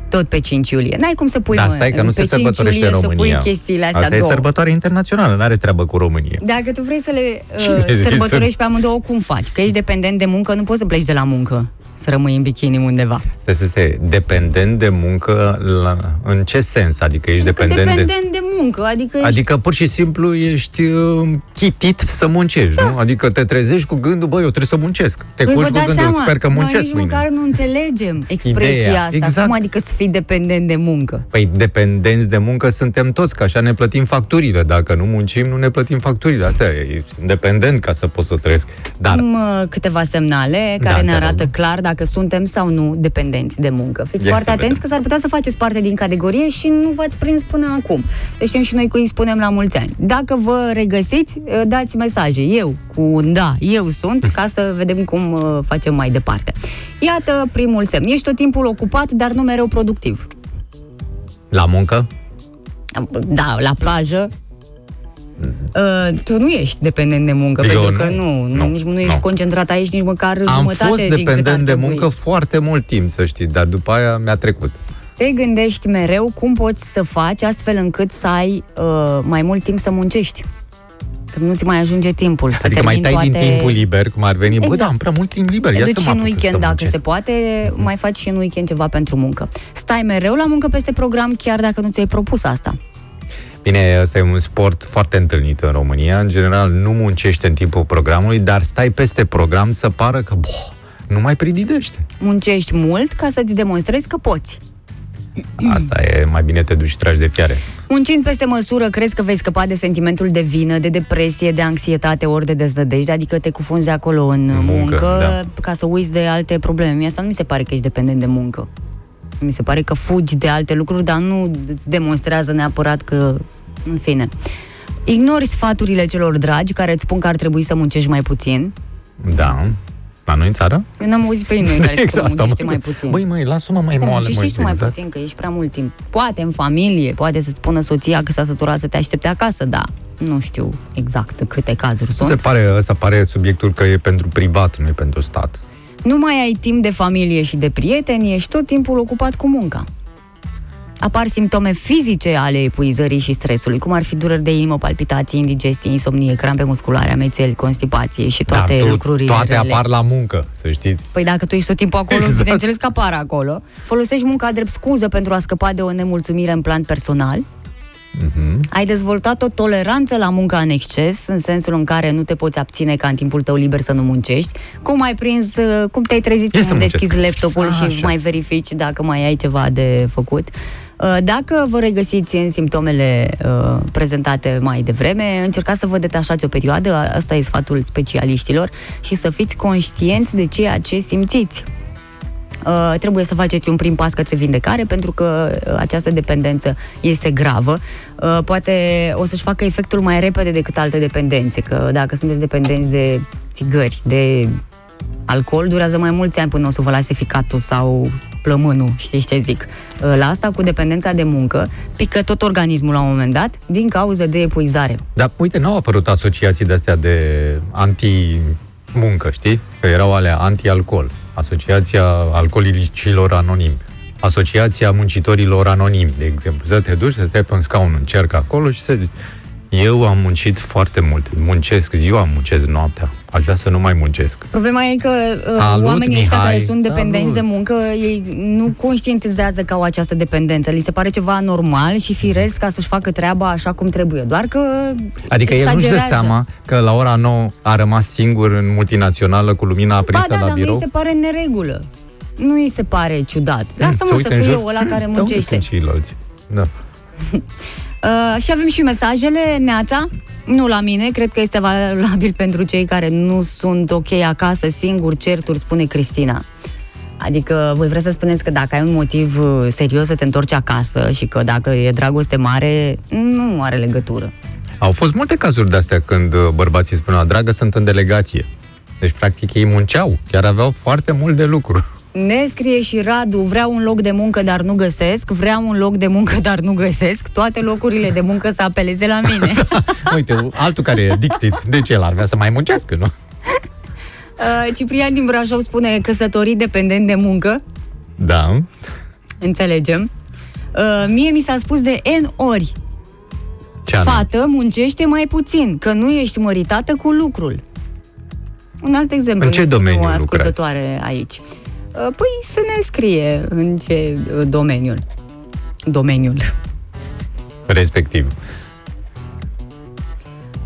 Tot pe 5 iulie. N-ai cum să pui, Da, mă, stai că nu pe se 5 sărbătorește iulie în să România. pui chestiile astea Asta e două. sărbătoare internațională, nu are treabă cu România. Dacă tu vrei să le Cine uh, zice sărbătorești să- pe amândouă, cum faci? Că ești dependent de muncă, nu poți să pleci de la muncă să rămâi în bikini undeva. Stai, stai, stai, dependent de muncă, la, în ce sens? Adică ești Că dependent, de... dependent de muncă, adică ești Adică pur și simplu ești uh, chitit să muncești, da. nu? Adică te trezești cu gândul, băi, eu trebuie să muncesc. Te Păi culci vă cu dați gândul, seama, sper că noi muncesc nici mâine. măcar nu înțelegem expresia Ideea, asta. exact. Cum adică să fii dependent de muncă? Păi dependenți de muncă suntem toți, că așa ne plătim facturile. Dacă nu muncim, nu ne plătim facturile. Asta e, sunt dependent ca să pot să trăiesc. Dar Am uh, câteva semnale Da, care ne te arată rog. clar dacă suntem sau nu dependenți de muncă. Fiți Ia foarte să atenți vedem. că s-ar putea să faceți parte din categorie și nu v-ați prins până acum. Să știm și noi cui îi spunem la mulți ani. Dacă vă regăsiți, uh, dați mesaje. Eu cu un da, eu sunt, ca să vedem cum uh, facem mai departe. Iată primul semn. Ești tot timpul ocupat, dar nu mereu productiv. la muncă, Da, la plajă. Uh, tu nu ești dependent de muncă, Eu pentru că nu, nu, nu, nu, nici nu ești nu. concentrat aici nici măcar am jumătate fost din cât ar dependent de trebui. muncă foarte mult timp, să știi, dar după aia mi-a trecut. Te gândești mereu cum poți să faci astfel încât să ai uh, mai mult timp să muncești. Că nu ți mai ajunge timpul să adică mai termini tai toate... din timpul liber, cum ar veni, bă, Exact. da, am prea mult timp liber, Te ia duci să și mă în apuc weekend, să dacă muncesc. se poate, mai faci și în weekend ceva pentru muncă. Stai mereu la muncă peste program, chiar dacă nu ți-ai propus asta. Bine, ăsta e un sport foarte întâlnit în România. În general, nu muncește în timpul programului, dar stai peste program să pară că, boh, nu mai prididește. Muncești mult ca să-ți demonstrezi că poți. Asta e, mai bine te duci și tragi de fiare. Muncind peste măsură, crezi că vei scăpa de sentimentul de vină, de depresie, de anxietate, ori de deznădejde, adică te cufunzi acolo în muncă, Muncă, muncă da. ca să uiți de alte probleme. Mie asta nu mi se pare că ești dependent de muncă. Mi se pare că fugi de alte lucruri, dar nu îți demonstrează neapărat că... În fine. Ignori sfaturile celor dragi care îți spun că ar trebui să muncești mai puțin. Da. La noi în țară? Eu n-am auzit pe nimeni care exact, să asta, muncește mă. mai puțin. Băi, măi, lasă-mă mai să moale, muncești măi. și tu mai exact. puțin, că ești prea mult timp. Poate în familie, poate să-ți spună soția că s-a săturat să te aștepte acasă, dar nu știu exact câte cazuri Se sunt. pare, ăsta pare subiectul că e pentru privat, nu e pentru stat. Nu mai ai timp de familie și de prieteni, ești tot timpul ocupat cu munca. Apar simptome fizice ale epuizării și stresului, cum ar fi dureri de inimă, palpitații, indigestie, insomnie, crampe musculare, amețeli, constipație și toate Dar tu, lucrurile toate rele. apar la muncă, să știți. Păi dacă tu ești tot timpul acolo, Exact. exact. bineînțeles că apar acolo. Folosești munca drept scuză pentru a scăpa de o nemulțumire în plan personal. Mhm. Ai dezvoltat o toleranță la munca în exces, în sensul în care nu te poți abține ca în timpul tău liber să nu muncești. Cum ai prins, uh, cum te-ai trezit Ia să cum muncesc. deschizi laptopul și Așa. mai verifici dacă mai ai ceva de făcut. Uh, Dacă vă regăsiți în simptomele uh, prezentate mai devreme, încercați să vă detașați o perioadă, asta e sfatul specialiștilor, și să fiți conștienți de ceea ce simțiți. uh, trebuie să faceți un prim pas către vindecare pentru că uh, această dependență este gravă. Uh, poate o să-și facă efectul mai repede decât alte dependențe, că dacă sunteți dependenți de țigări, de alcool, durează mai mulți ani până o să vă lase ficatul sau plămânul, știți ce zic. Uh, La asta cu dependența de muncă, pică tot organismul la un moment dat din cauza de epuizare. Dar uite, n-au apărut asociații de astea de anti-muncă, știi? Că erau alea anti-alcool. Asociația alcoolicilor anonimi. Asociația muncitorilor anonimi, de exemplu. Să te duci, să stai pe un scaun în cerc acolo și să zici eu am muncit foarte mult. Muncesc ziua, muncesc noaptea. Aș vrea să nu mai muncesc. Problema e că uh, Salut, oamenii ăștia Mihai. care sunt dependenți Salut. de muncă, ei nu conștientizează că au această dependență. Li se pare ceva normal și firesc ca să-și facă treaba așa cum trebuie. Doar că Adică el nu-și dă exagerează. seama că la ora 9 a rămas singur în multinațională cu lumina aprinsă Ba da, la dar nu birou. îi se pare în neregulă. Nu îi se pare ciudat. Mm, Lasă-mă se să uită în fiu jur. eu ăla care Mm, de unde muncește. sunt ceilalți? Da. Uh, și avem și mesajele, Neața, nu la mine, cred că este valabil pentru cei care nu sunt ok acasă, singuri, certuri, spune Cristina. Adică voi vreți să spuneți că dacă ai un motiv uh, serios să te întorci acasă și că dacă e dragoste mare, nu are legătură. Au fost multe cazuri de-astea când uh, bărbații spuneau, dragă, sunt în delegație. Deci, practic, ei munceau. Chiar aveau foarte mult de lucru. Ne scrie și Radu, vreau un loc de muncă, dar nu găsesc, vreau un loc de muncă, dar nu găsesc, toate locurile de muncă să apeleze la mine. Uite, altul care e addicted, de ce el ar vrea să mai muncească, nu? Uh, Ciprian din Brașov spune căsătorit dependent de muncă, Da. înțelegem. Uh, mie mi s-a spus de N ori, Ce anume? fată muncește mai puțin, că nu ești măritată cu lucrul. Un alt exemplu. În ce ne spune domeniu o lucrați? ascultătoare aici. Uh, Păi să ne scrie în ce uh, domeniul. Domeniul. Respectiv.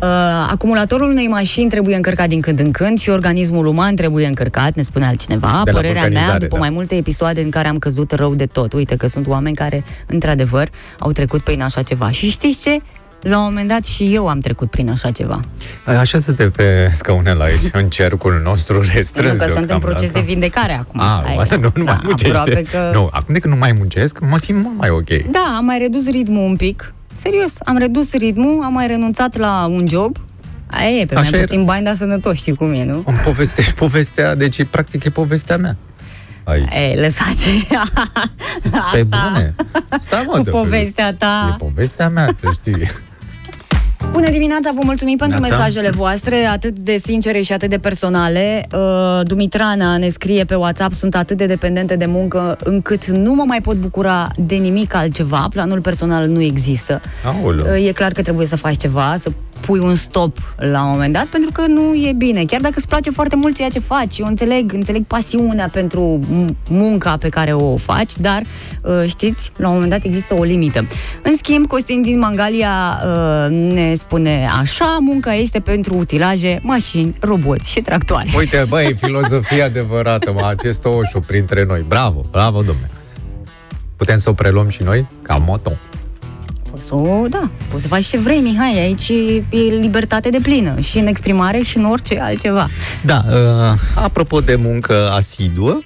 Uh, acumulatorul unei mașini trebuie încărcat din când în când și organismul uman trebuie încărcat, ne spune altcineva. De la Părerea mea, vulcanizare, după da. mai multe episoade în care am căzut rău de tot, uite că sunt oameni care, într-adevăr, au trecut prin așa ceva. Și știți ce? La un moment dat și eu am trecut prin așa ceva. Așa să te pe scaunele aici, în cercul nostru restrâns. Pentru că sunt în deocamdată. proces de vindecare acum. A, stai. asta nu, nu mai Da, muncește. aproape Că... Nu, acum de când nu mai muncesc, mă simt mult mai ok. Da, am mai redus ritmul un pic. Serios, am redus ritmul, am mai renunțat la un job. Aia e, pe Așa mai era. puțin bani, dar sănătos, știi cum e, nu? Îmi povestești povestea, deci practic e povestea mea. Aici. Ei, lăsați. Pe bune. Stai mă, Cu de- povestea ta. E povestea mea, să știi. Bună dimineața, vă mulțumim pentru Neața. mesajele voastre, atât de sincere și atât de personale. Uh, Dumitrana ne scrie pe WhatsApp, sunt atât de dependente de muncă încât nu mă mai pot bucura de nimic altceva. Planul personal nu există. Aoleu. Uh, E clar că trebuie să faci ceva, să pui un stop la un moment dat, pentru că nu e bine. Chiar dacă îți place foarte mult ceea ce faci, eu înțeleg, înțeleg pasiunea pentru m- munca pe care o faci, dar uh, știți, la un moment dat există o limită. În schimb, Costin din Mangalia uh, ne spune așa, munca este pentru utilaje, mașini, roboți și tractoare. Uite, băi, filozofie adevărată, mă, acest oșu printre noi. Bravo, bravo, domne. Putem să o preluăm și noi ca moto. Poți să, o- da, poți să faci ce vrei, Mihai, aici e libertate de plină și în exprimare și în orice altceva. Da, uh, apropo de muncă asiduă,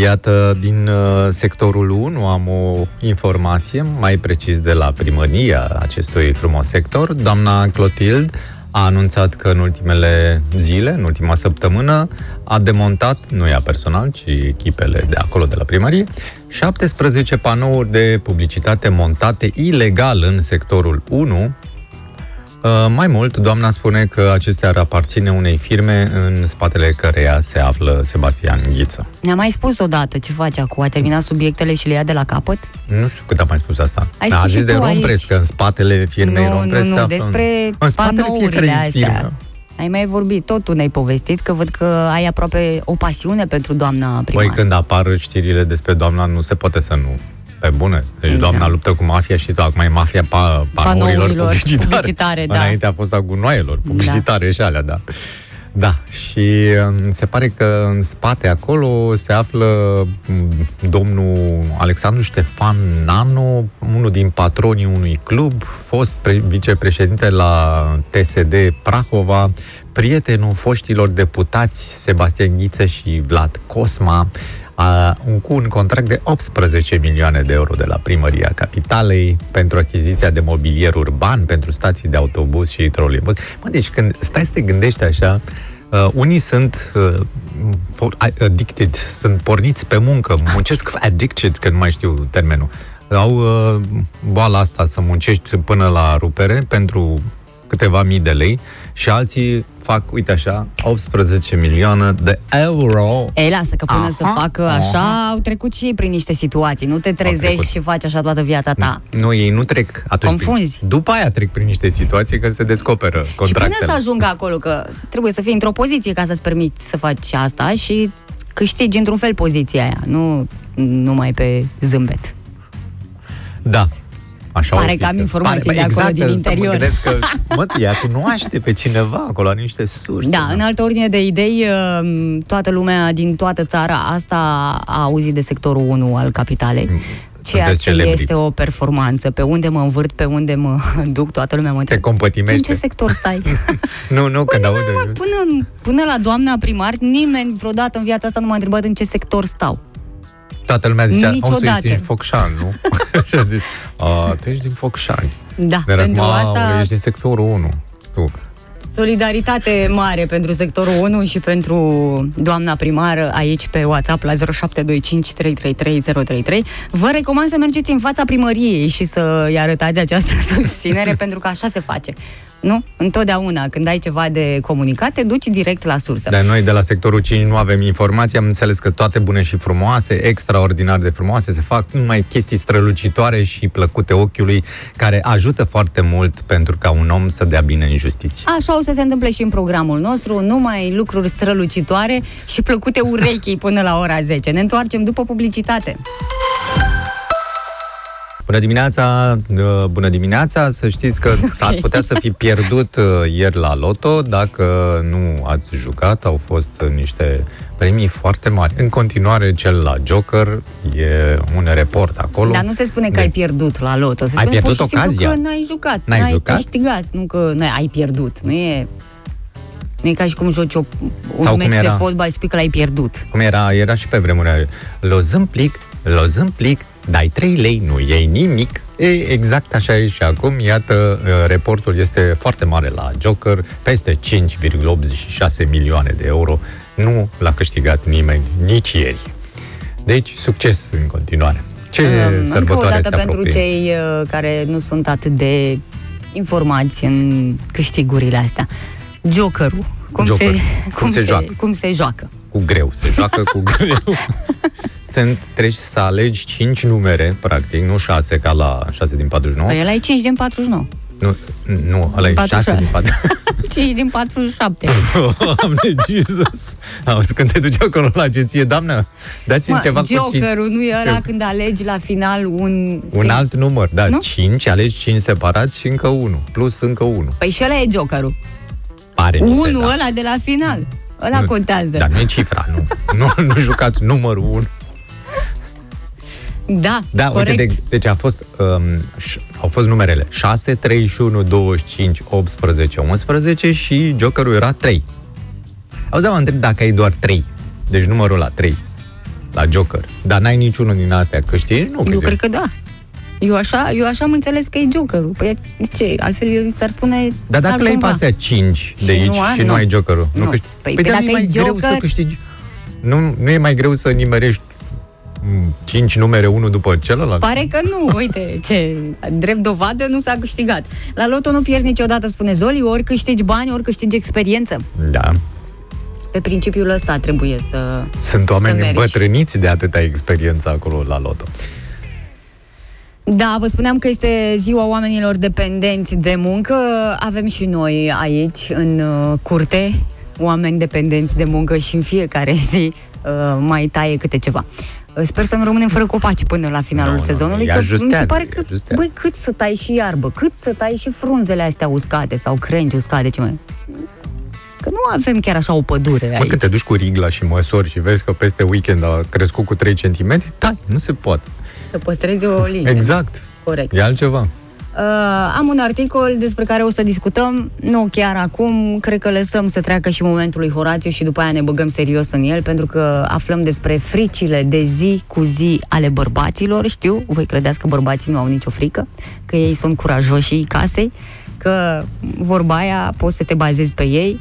iată, din uh, sectorul 1 am o informație, mai precis de la primăria acestui frumos sector. Doamna Clotild a anunțat că în ultimele zile, în ultima săptămână, a demontat, nu ea personal, ci echipele de acolo, de la primărie, 17 panouri de publicitate montate ilegal în sectorul 1, Uh, mai mult, doamna spune că acestea ar aparține unei firme în spatele căreia se află Sebastian Ghiță. Ne-a mai spus odată ce face acum, a terminat subiectele și le ia de la capăt? Nu știu cât a mai spus asta. Ai a spus și zis de tu Rompres, aici. că în spatele firmei nu, Rompres nu, se nu, află despre în, în spatele panourile fiecărei astea. firme. Ai mai vorbit, tot tu ne-ai povestit, că văd că ai aproape o pasiune pentru doamna primar. Păi când apar știrile despre doamna, nu se poate să nu. Pe bune. Deci doamna Da. luptă cu mafia și tu, acum e mafia pa, panourilor Panourilor publicitare. publicitare, da. Înainte a fost a gunoaielor publicitare și alea, da. Da, și um, se pare că în spate acolo se află m, domnul Alexandru Ștefan Nano, unul din patronii unui club, fost pre- vicepreședinte la TSD Prahova, prietenul foștilor deputați Sebastian Ghiță și Vlad Cosma, a, un, cu un contract de 18 milioane de euro de la primăria capitalei pentru achiziția de mobilier urban pentru stații de autobuz și trolebus. Mă, deci când stai să te gândești așa, uh, unii sunt uh, for- addicted, sunt porniți pe muncă, muncesc addicted, că nu mai știu termenul. Au uh, boala asta să muncești până la rupere pentru câteva mii de lei și alții fac, uite așa, 18 milioane de euro. Ei, lasă că până Aha, să facă așa, au trecut și ei prin niște situații. Nu te trecut. trezești și faci așa toată viața ta. Nu, ei nu trec atunci. Confunzi. Prin, după aia trec prin niște situații când se descoperă Și contractele. până să ajungă acolo, că trebuie să fii într-o poziție ca să-ți permiți să faci asta și câștigi într-un fel poziția aia, nu numai pe zâmbet. Da. Așa Pare o fi, că am informații bă, de acolo, exact, din asta interior. Mă gândesc că, mă, ea cunoaște pe cineva acolo, are niște surse. Da, în altă ordine de idei, uh, toată lumea din toată țara asta a auzit de sectorul 1 al capitalei. Ceea Mm, Sunteți ce celebri. este o performanță. Pe unde mă învârt, pe unde mă duc, toată lumea mă Te întreabă. În compătimește. ce sector stai? Nu, nu, când aude... Mă, până, până la doamna primar, nimeni vreodată în viața asta nu m-a întrebat în ce sector stau. Toată lumea zicea, "Om, tu Niciodată. ești din Focșani, nu? și a zis, a, tu ești din Focșani. Da, Dar pentru acum, asta ești din sectorul 1. Tu. solidaritate mare pentru sectorul 1 și pentru doamna primară aici pe WhatsApp la 0725 333 033. Vă recomand să mergeți în fața primăriei și să-i arătați această susținere pentru că așa se face. Nu? Întotdeauna, când ai ceva de comunicat, te duci direct la sursă. Dar noi de la sectorul 5 nu avem informații, am înțeles că toate bune și frumoase, extraordinar de frumoase, se fac numai chestii strălucitoare și plăcute ochiului, care ajută foarte mult pentru ca un om să dea bine în justiție. Așa o să se întâmple și în programul nostru, numai lucruri strălucitoare și plăcute urechii până la ora 10. Ne întoarcem după publicitate. Bună dimineața, uh, bună dimineața, să știți că s-ar putea să fi pierdut uh, ieri la loto, dacă nu ați jucat, au fost uh, niște premii foarte mari. În continuare, cel la Joker, e un report acolo. Dar nu se spune că De- ai pierdut la loto. Se Ai spune pierdut pur și simplu ocazia. că n-ai jucat, N-ai n-ai, jucat? câștigat, nu că n-ai, ai pierdut. Nu e, nu e ca și cum joci o, un Sau cum meci de era? fotbal și spui că l-ai pierdut. Cum era, era și pe vremuri, lo zâmplic, lo zâmplic, dai 3 lei, nu iei nimic. E, exact așa e și acum, iată, uh, reportul este foarte mare la Joker, peste 5,86 milioane de euro, nu l-a câștigat nimeni, nici ieri. Deci, succes în continuare. Ce Um, Încă o sărbătoare dată se pentru apropie? cei uh, care nu sunt atât de informați în câștigurile astea. Jokerul. Cum, Joker. Se, Cum se joacă? Cum se joacă. Cu greu, se joacă cu greu. Sunt, treci să alegi 5 numere, practic, nu 6 ca la 6 din 49. Păi ăla e 5 din 49. Nu, nu, ăla e 6 46. din 4. 5 din 47. Doamne, Jesus! Auzi, când te duci acolo la agenție, doamnă, dați-mi Mă, ceva cu cinci, Jokerul nu e ăla când alegi la final un... un alt număr. Da, Nu? 5, alegi 5 separați și încă 1, plus încă 1. Păi și ăla e Jokerul. Pare Unul niște, da. ăla de la final. Ăla Nu, contează. Dar nu e cifra, nu. nu, nu jucați numărul 1. Da, Da, corect. uite, de, deci a fost, um, ș- au fost numerele 6, 31, 25, 18, 11 și Jokerul era 3. Auzi, da, mă întreb dacă ai doar 3. Deci numărul la 3 la Joker. Dar n-ai niciunul din astea câștigi? Nu Eu câștigi. cred că da. Eu așa, eu așa am înțeles că e Jokerul. Păi ce, altfel s-ar spune Dar dacă le ai pe altcumva. astea 5 de Și aici nu a- și nu, nu. ai Jokerul, Nu. câștigi. Păi, păi păi dar dacă nu e mai ai greu să Joker- câștigi. Nu, nu e mai greu să nimerești 5 numere unul după celălalt? Pare că nu, uite, ce drept dovadă nu s-a câștigat. La loto nu pierzi niciodată, spune Zoli, ori câștigi bani, ori câștigi experiență. Da. Pe principiul ăsta trebuie să... Sunt oameni mergi. îmbătrâniți de atâta experiență acolo la loto. Da, vă spuneam că este ziua oamenilor dependenți de muncă. Avem și noi aici, în uh, curte, oameni dependenți de muncă și în fiecare zi uh, mai taie câte ceva. Uh, Sper să nu rămânem fără copaci până la finalul Nu, nu, sezonului, îi că mi se ajustează, pare îi că, ajustează. băi, cât să tai și iarbă, cât să tai și frunzele astea uscate sau crengi uscate, ce mai... Că nu avem chiar așa o pădure Mă, aici. când te duci cu rigla și măsori și vezi că peste weekend a crescut cu 3 cm, tai, nu se poate. Să păstrezi o linie. Exact. Corect. E altceva. Am un articol despre care o să discutăm, nu chiar acum, cred că lăsăm să treacă și momentul lui Horatiu și după aia ne băgăm serios în el, pentru că aflăm despre fricile de zi cu zi ale bărbaților. Știu, voi credeți că bărbații nu au nicio frică, că ei sunt curajoși casei, că vorba aia poți să te bazezi pe ei,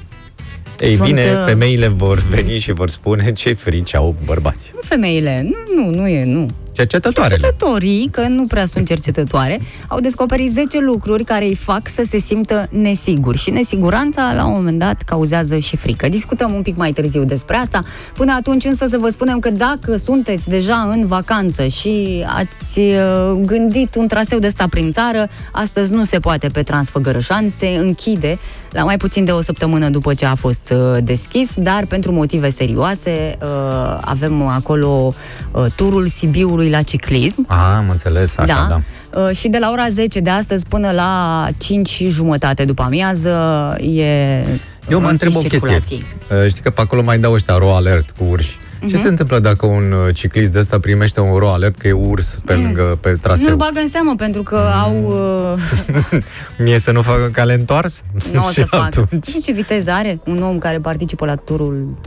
Ei Sunt, bine, uh, femeile vor veni și vor spune ce frici au bărbații. nu femeile, nu, nu, nu e, nu. Cercetătoarele. Cercetătorii, că nu prea sunt cercetătoare, au descoperit 10 lucruri care îi fac să se simtă nesiguri și nesiguranța la un moment dat cauzează și frică. Discutăm un pic mai târziu despre asta. Până atunci însă să vă spunem că dacă sunteți deja în vacanță și ați uh, gândit un traseu de ăsta prin țară, astăzi nu se poate pe Transfăgărășan, se închide la mai puțin de o săptămână după ce a fost uh, deschis, dar pentru motive serioase uh, avem acolo uh, turul Sibiului la ciclism. Ah, am înțeles, așa, da. da. Uh, și de la ora 10 de astăzi până la 5 și jumătate după amiază e Eu mă închis întreb o chestie. circulației. Uh, Știi că pe acolo mai dau ăștia ro alert cu urși. Ce Mhm. se întâmplă dacă un uh, ciclist de ăsta primește un ro alert că e urs pe lângă, pe Nu-l traseu? bagă în seamă pentru că Mm. au... Uh, Mie să nu facă cale întors? nu o Și să fac. atunci, Și ce viteză are un om care participă la turul...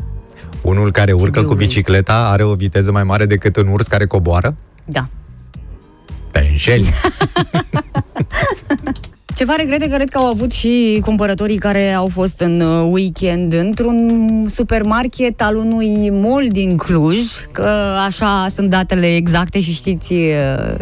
Unul care urcă cu Sibiului. bicicleta are o viteză mai mare decât un urs care coboară? Da. Te înșeli. Ceva regrete cred că au avut și cumpărătorii care au fost în uh, weekend într-un supermarket al unui mall din Cluj, că așa sunt datele exacte și știți uh,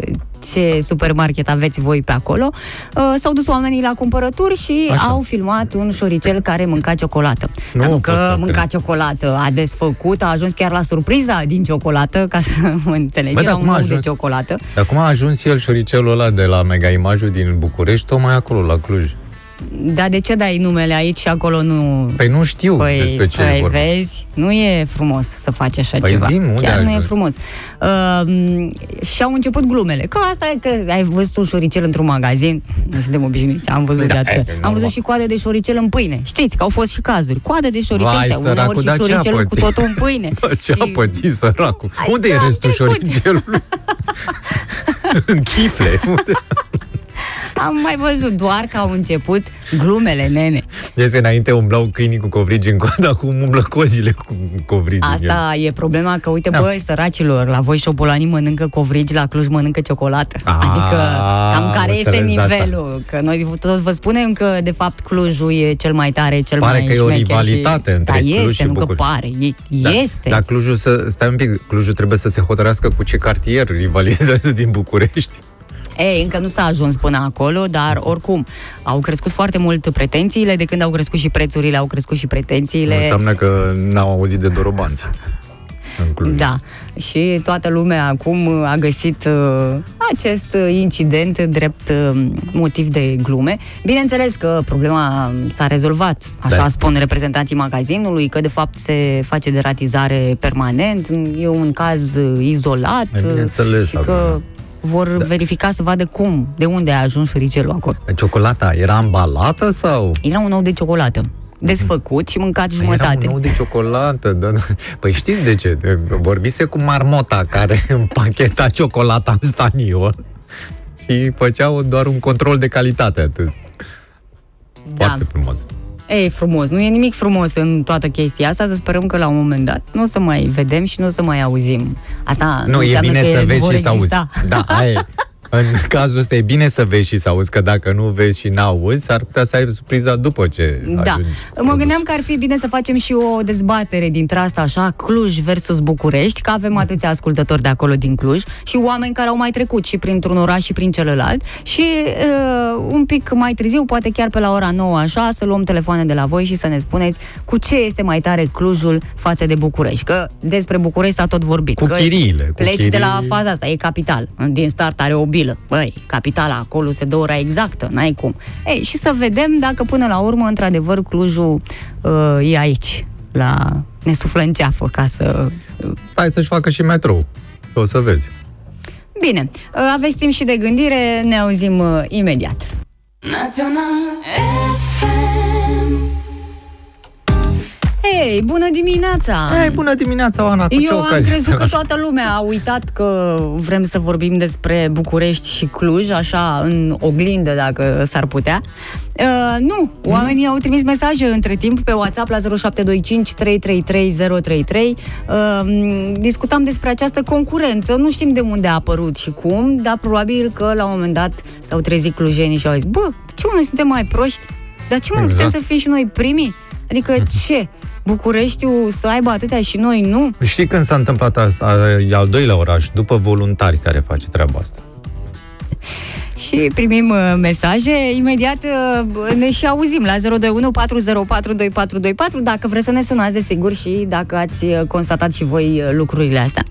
ce supermarket aveți voi pe acolo. Uh, S-au dus oamenii la cumpărături și Așa. au filmat un șoricel care mânca ciocolată. Nu Dar pot că să mânca cred. ciocolată, a desfăcut, a ajuns chiar la surpriza din ciocolată, ca să mă înțelegi, Bă, dar era un cum a ou de ajuns? ciocolată. Dar cum a ajuns el șoricelul ăla de la Mega Imagul din București, tocmai acolo, la Cluj? Dar de ce dai numele aici și acolo nu Păi nu știu Păi, despre ce păi vorba. vezi, nu e frumos să faci așa Păi ceva. zi-mi, unde Chiar ai nu e ajuns? frumos. Uh, și au început glumele. Că asta e că ai văzut un șoricel într-un magazin. Nu suntem obișnuiți, am văzut Da, de e atât. Am normal. văzut și coade de șoricel în pâine. Știți că au fost și cazuri. Coade de șoricel Vai, și săracul, uneori și dar ce a șoricelul cu pățit? totul în pâine. Bă, ce a Și- pățit săracul? Hai Unde că e am restul trecut. șoricelului? în chifle. Unde? Am mai văzut doar că au început glumele, nene. Este înainte umblau câinii cu covrigi în coadă, acum umblă cozile cu covrigi în ele. Asta e problema că, uite, Da. băi, săracilor, la voi șopolanii mănâncă covrigi, la Cluj mănâncă ciocolată. Ah, adică, cam care am este înțeles de asta. nivelul? Că noi tot vă spunem că, de fapt, Clujul e cel mai tare, cel Pare mai că e o șmecher rivalitate și... între da, Cluj este, și nu că București. pare, e, Da, este. Dar Clujul să, stai un pic, Clujul trebuie să se hotărească cu ce cartier rivalizează din București. Ei, încă nu s-a ajuns până acolo, dar oricum au crescut foarte mult pretențiile, de când au crescut și prețurile, au crescut și pretențiile. Înseamnă că n-au auzit de dorobanți în Cluj. Da, și toată lumea acum a găsit uh, acest uh, incident drept uh, motiv de glume. Bineînțeles că problema s-a rezolvat, așa Da. spun reprezentanții magazinului, că de fapt se face deratizare permanent, e un caz uh, izolat E, bineînțeles, și că acum. Vor da. verifica să vadă cum, de unde a ajuns șoricelul acolo. Ciocolata era ambalată sau? Era un ou de ciocolată, desfăcut și mâncat jumătate. Era un ou de ciocolată, da, da. Păi știți de ce? Vorbise cu marmota care împacheta ciocolata în staniol și făceau doar un control de calitate atât. Da. Foarte frumos. Ei, frumos. Nu e nimic frumos în toată chestia asta, să sperăm că la un moment dat nu o să mai vedem și nu o să mai auzim. Asta nu, Nu, e înseamnă bine că să ele vezi vor și să auzi. exista. Da, aia e. În cazul ăsta e bine să vezi și să auzi, că dacă nu vezi și n-auzi, s-ar putea să ai surpriza după ce Da. ajungi Mă produs. gândeam că ar fi bine să facem și o dezbatere dintre asta așa, Cluj versus București, că avem atâția ascultători de acolo din Cluj și oameni care au mai trecut și printr-un oraș și prin celălalt și uh, un pic mai târziu, poate chiar pe la ora 9 așa, să luăm telefoane de la voi și să ne spuneți cu ce este mai tare Clujul față de București, că despre București s-a tot vorbit. Cu că chiriile, cu Pleci de la chiriile. faza asta, e capital. Din start are o bilă. Băi, capitala acolo se dă ora exactă, n-ai cum. Ei, și să vedem dacă până la urmă, într-adevăr, Clujul uh, e aici, la ne suflă în ceafă, ca să... uh, Stai să-și facă și metrou și o să vezi. Bine, uh, aveți timp și de gândire, ne auzim uh, imediat. Hei, bună dimineața! Hei, bună dimineața, Oana, cu ce Eu am ocazie? crezut că toată lumea a uitat că vrem să vorbim despre București și Cluj, așa, în oglindă, dacă s-ar putea. Uh, nu, oamenii au trimis mesaje între timp pe WhatsApp la 0725 333 033. Uh, discutam despre această concurență, nu știm de unde a apărut și cum, dar probabil că la un moment dat s-au trezit clujenii și au zis, bă, de ce mă, noi suntem mai proști? Dar ce mă, Exact. putem să fim și noi primii? Adică ce? Bucureștiul să aibă atâtea și noi nu? Știi când s-a întâmplat asta? E al doilea oraș, după voluntari care face treaba asta. Și primim uh, mesaje, imediat uh, ne și auzim la 021 404 2424 dacă vreți să ne sunați, desigur, și dacă ați uh, constatat și voi uh, lucrurile astea.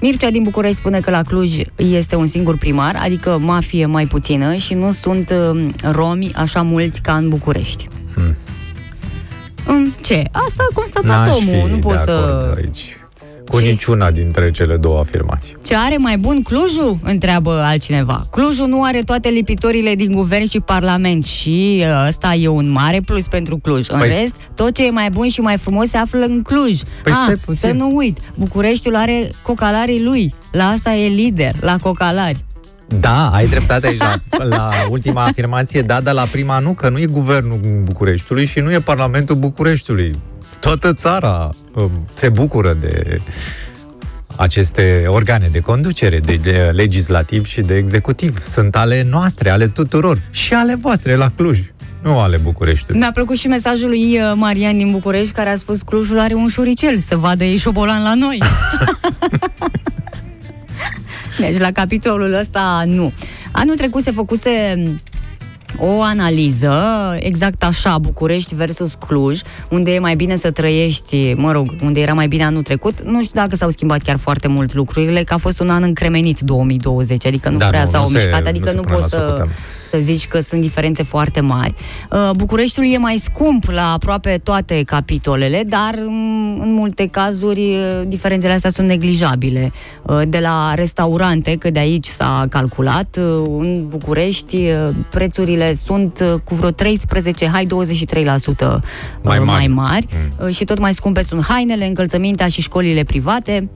Mircea din București spune că la Cluj este un singur primar, adică mafie mai puțină și nu sunt uh, romi așa mulți ca în București. Hmm. Mm, Ce? Asta a constatat N-aș omul, fi nu de poți să... acord aici. Cu Ce? niciuna dintre cele două afirmații. Ce are mai bun Clujul? Întreabă altcineva. Clujul nu are toate lipitorile din guvern și parlament și uh, ăsta e un mare plus pentru Cluj. În Păi- rest, tot ce e mai bun și mai frumos se află în Cluj. Păi ah, stai puțin. să nu uit, Bucureștiul are cocalarii lui. La asta e lider, la cocalari. Da, ai dreptate aici la, la ultima afirmație, da, dar la prima nu, că nu e guvernul Bucureștiului și nu e Parlamentul Bucureștiului. Toată țara um, se bucură de aceste organe de conducere, de de legislativ și de executiv. Sunt ale noastre, ale tuturor și ale voastre la Cluj, nu ale Bucureștiului. Mi-a plăcut și mesajul lui uh, Marian din București care a spus Clujul are un șuricel, să vadă ei șobolan la noi. deci la capitolul ăsta nu. Anul trecut se făcuse o analiză, exact așa, București versus Cluj, unde e mai bine să trăiești, mă rog, unde era mai bine anul trecut. Nu știu dacă s-au schimbat chiar foarte mult lucrurile, că a fost un an încremenit 2020, adică nu Da, prea nu, s-au nu se- mișcat, nu adică se nu, pune la poți să, socoteală. Să zici că sunt diferențe foarte mari. Uh, Bucureștiul e mai scump la aproape toate capitolele, dar mm, în multe cazuri uh, diferențele astea sunt neglijabile. Uh, De la restaurante, că de aici s-a calculat, uh, în București uh, prețurile sunt uh, cu vreo 13, hai 23% uh, Mai mari. mai mari uh, și tot mai scumpe sunt hainele, încălțămintea și școlile private.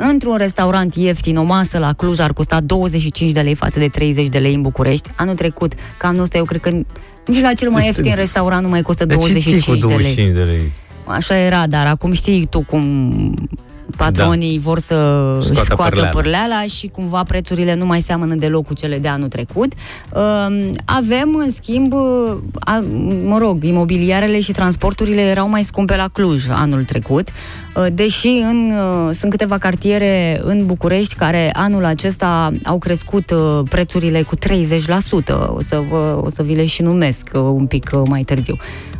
Într-un restaurant ieftin, o masă la Cluj ar costa 25 de lei față de 30 de lei în București. Anul trecut, că anul ăsta eu cred că nici la cel mai Este- ieftin restaurant nu mai costă De ce ții 25 cu de lei. 25 de lei? Așa era, dar acum știi tu cum patronii da. vor să Scoată scoată pârleala. pârleala și cumva prețurile nu mai seamănă deloc cu cele de anul trecut. Um, Avem, în schimb, a- mă rog, imobiliarele și transporturile erau mai scumpe la Cluj anul trecut, uh, deși în, uh, sunt câteva cartiere în București care anul acesta au crescut uh, prețurile cu 30%. O să, vă, o să vi le și numesc uh, un pic uh, mai târziu.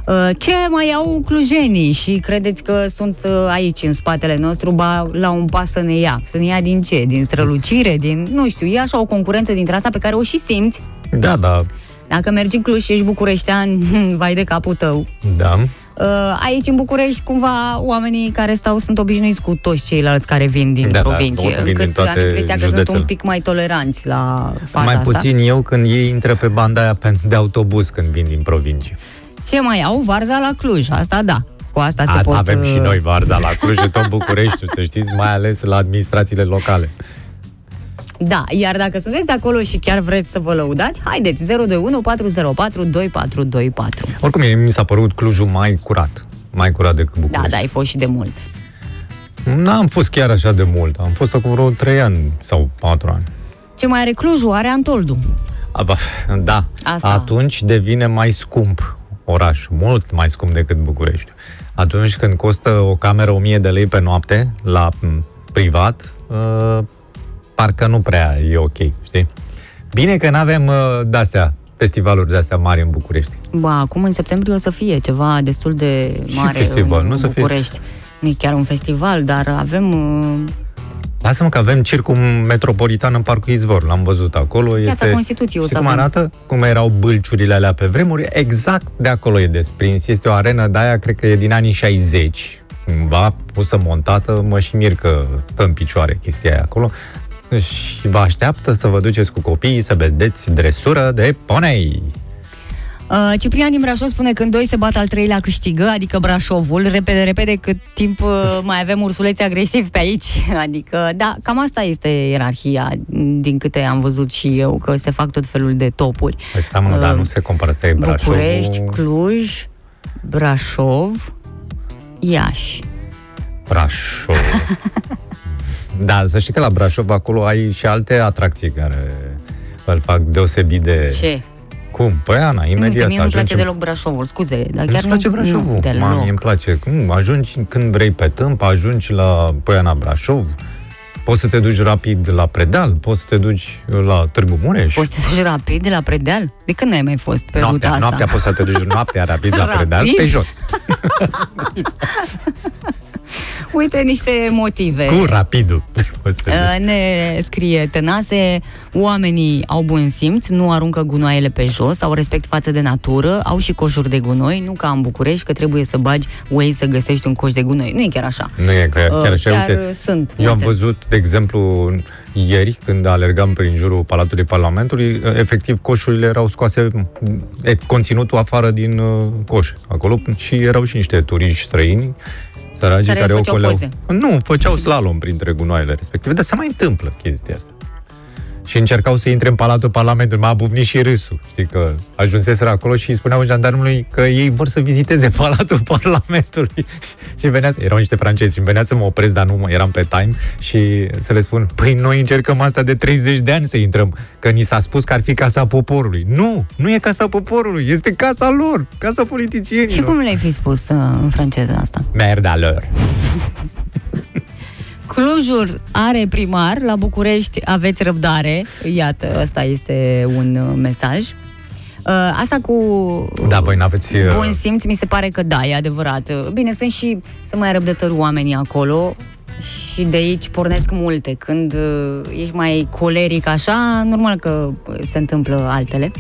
Uh, Ce mai au clujenii și credeți că sunt uh, aici în spatele nostru, ba la un pas să ne ia? Să ne ia din ce? Din strălucire? Din, nu știu, e așa o concurență dintre asta pe care o și simți. Da, da, Dacă mergi în Cluj și ești bucureștean, vai de capul tău. da. Uh, Aici în București, cumva, oamenii care stau sunt obișnuiți cu toți ceilalți care vin din Da, da, provincie, vin din încât toate am impresia că sunt județele. un pic mai toleranți la faza Mai asta. puțin eu când ei intră pe banda aia pe- de autobuz când vin din provincie. Ce mai au? Varza la Cluj, asta da. Cu asta se Asta pot... avem și uh, noi varza la Cluj și tot Bucureștiul, să știți, mai ales la administrațiile locale. Da, iar dacă sunteți de acolo și chiar vreți să vă lăudați, haideți, 021 404 2424. Oricum, mie mi s-a părut Clujul mai curat. Mai curat decât Da, București. da, ai fost și de mult. N-am fost chiar așa de mult. Am fost acum vreo 3 ani sau 4 ani. Ce mai are Clujul? Are Antoldu. Aba, da. Asta. Atunci devine mai scump orașul, mult mai scump decât București. Atunci când costă o cameră 1000 de lei pe noapte la m, privat, uh, parcă nu prea e ok, știi? Bine că nu avem uh, de-astea, festivaluri de-astea mari în București. Ba, acum în septembrie o să fie ceva destul de Și mare festival, în nu o să fie- București. Nu e chiar un festival, dar avem... uh, Lasă-mă că avem circul metropolitan în Parcul Izvor, l-am văzut acolo. Este... Constituției o Știi să cum avem. arată? Cum erau bâlciurile alea pe vremuri? Exact de acolo e desprins. Este o arenă de aia, cred că e din anii 60. Cumva pusă montată, mă și mir că stă în picioare chestia aia acolo. Și vă așteaptă să vă duceți cu copiii să vedeți dresură de ponei. Uh, Ciprian din Brașov spune când doi se bat al treilea câștigă, adică Brașovul, repede, repede, cât timp uh, mai avem ursuleți agresivi pe aici. Adică, da, cam asta este ierarhia, din câte am văzut și eu, că se fac tot felul de topuri. Păi stai mă, dar nu se compară, asta e Brașovul. București, Cluj, Brașov, Iași. Brașov. da, să știi că la Brașov acolo ai și alte atracții care îl fac deosebit de... Ce? Cum? Păi Ana, Nu, imediat că mie nu-mi place ajungi în- deloc Brașovul, scuze, dar Nu-ți chiar nu... place Brașovul? Nu, deloc. Mami, îmi place. Cum? Ajungi când vrei pe tâmp, ajungi la Poiana Brașov, poți să te duci rapid la Predal, poți să te duci la Târgu Mureș. Poți să te duci rapid de la Predeal? De când n-ai mai fost pe ruta noaptea, asta? noaptea poți să te duci noaptea rapid la Rapid? Predal, pe jos. Uite niște motive. Cu rapidul. Poți să te duci. Uh, Ne scrie Tănase, oamenii au bun simț, nu aruncă gunoaiele pe jos, au respect față de natură, au și coșuri de gunoi, nu ca în București, că trebuie să bagi Waze să găsești un coș de gunoi. Nu e chiar așa. Nu e că chiar Uh, așa, chiar uite, sunt eu am multe. văzut, de exemplu, ieri, când alergam prin jurul Palatului Parlamentului, efectiv, coșurile erau scoase, e, conținutul afară din uh, coș, acolo, și erau și niște turiști străini, săraci, Care care, făceau ocoleau. poze. Nu, făceau slalom printre gunoaiele respective, dar se mai întâmplă chestia asta. Și încercau să intre în Palatul Parlamentului, m-a bufnit și râsul. Știi că ajunseseră acolo și îi spuneau jandarmului că ei vor să viziteze Palatul Parlamentului. și, și venea să, erau niște francezi și venea să mă opresc, dar nu mă, eram pe time și să le spun, păi noi încercăm asta de 30 de ani să intrăm, că ni s-a spus că ar fi Casa Poporului. Nu, nu e Casa Poporului, este casa lor, Casa politicienilor. Și cum le-ai fi spus uh, în franceză asta? Merda lor. Clujul are primar, la București aveți răbdare. Iată, ăsta este un uh, mesaj. Uh, Asta cu Da, voi n-aveți... uh, bun simț, mi se pare că da, e adevărat. Uh, Bine, sunt și să mai răbdători oamenii acolo și de aici pornesc multe. Când uh, ești mai coleric așa, normal că se întâmplă altele.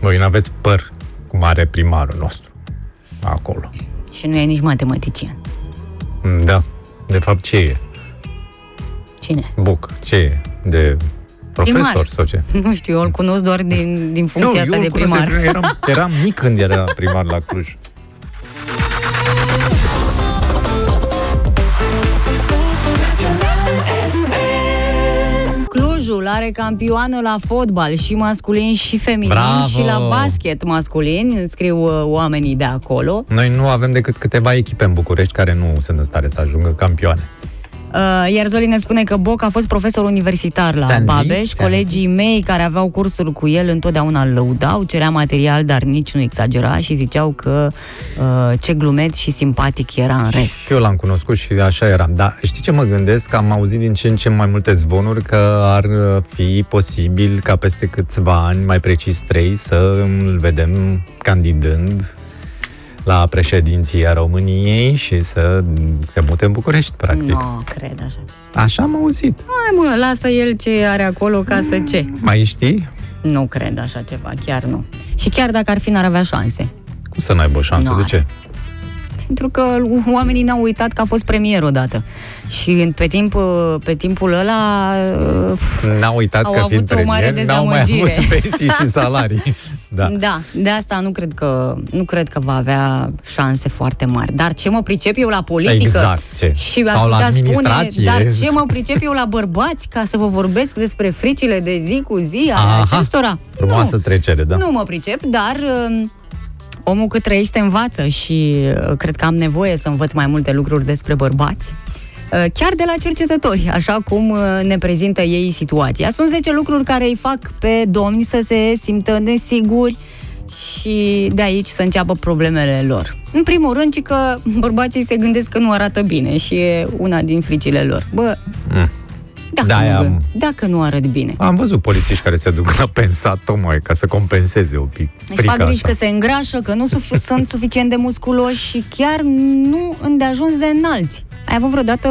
Voi n-aveți păr cum are primarul nostru acolo. Și nu e nici matematician. Mm, Da. De fapt, ce e? Cine? Buc. Ce e? De profesor Primar. sau ce? Nu știu, eu îl cunosc doar din, din funcția asta eu de îl cunosc, primar. Eram, eram mic când era primar la Cluj. Clujul are campioană la fotbal și masculin și feminin Bravo! și la basket masculin, scriu uh, oamenii de acolo. Noi nu avem decât câteva echipe în București care nu sunt în stare să ajungă campioane. Uh, iar Zoli ne spune că Boc a fost profesor universitar la Ți-am zis, Babeș. ți-am Colegii mei care aveau cursuri cu el întotdeauna îl lăudau, cerea material, dar nici nu exagera și ziceau că uh, ce glumeț și simpatic era în rest. Și eu l-am cunoscut și așa eram. Dar știi ce mă gândesc? Am auzit din ce în ce mai multe zvonuri că ar uh, fi posibil ca peste câțiva ani, mai precis trei, să îl vedem candidând la președinția României și să se mute în București, practic. Nu cred așa. Așa am auzit. Hai mă, lasă el ce are acolo ca să ce. Mai știi? Nu cred așa ceva, chiar nu. Și chiar dacă ar fi, n-ar avea șanse. Cum să n-aibă o șansă? Nu De are. ce? Pentru că oamenii n-au uitat că a fost premier odată. Și în- pe, timp, pe timpul ăla uh, N-au uitat Au că fiind avut o mare premier, n-au mai dezamăgire. avut pensii și salarii. Da. Da, de asta nu cred că nu cred că va avea șanse foarte mari. Dar ce mă pricep eu la politică? Exact, ce? Și aș Sau la putea spune, administrație. dar ce mă pricep eu la bărbați ca să vă vorbesc despre fricile de zi cu zi ale Aha, acestora? Frumoasă nu, trecere, da. nu mă pricep, dar um, omul cât trăiește învață și uh, cred că am nevoie să învăț mai multe lucruri despre bărbați. Uh, Chiar de la cercetători, așa cum uh, ne prezintă ei situația. Sunt 10 lucruri care îi fac pe domni să se simtă nesiguri și de aici să înceapă problemele lor. În primul rând, ci că bărbații se gândesc că nu arată bine și e una din fricile lor. Bă, Mm. Dacă, Da, nu, am- dacă nu arăt bine. Am văzut polițiști care se duc la pensat tocmai ca să compenseze un pic Își frica fac griji asta. că se îngrașă, că nu suf- sunt suficient de musculoși și chiar nu îndeajuns de înalți. Ai avut vreodată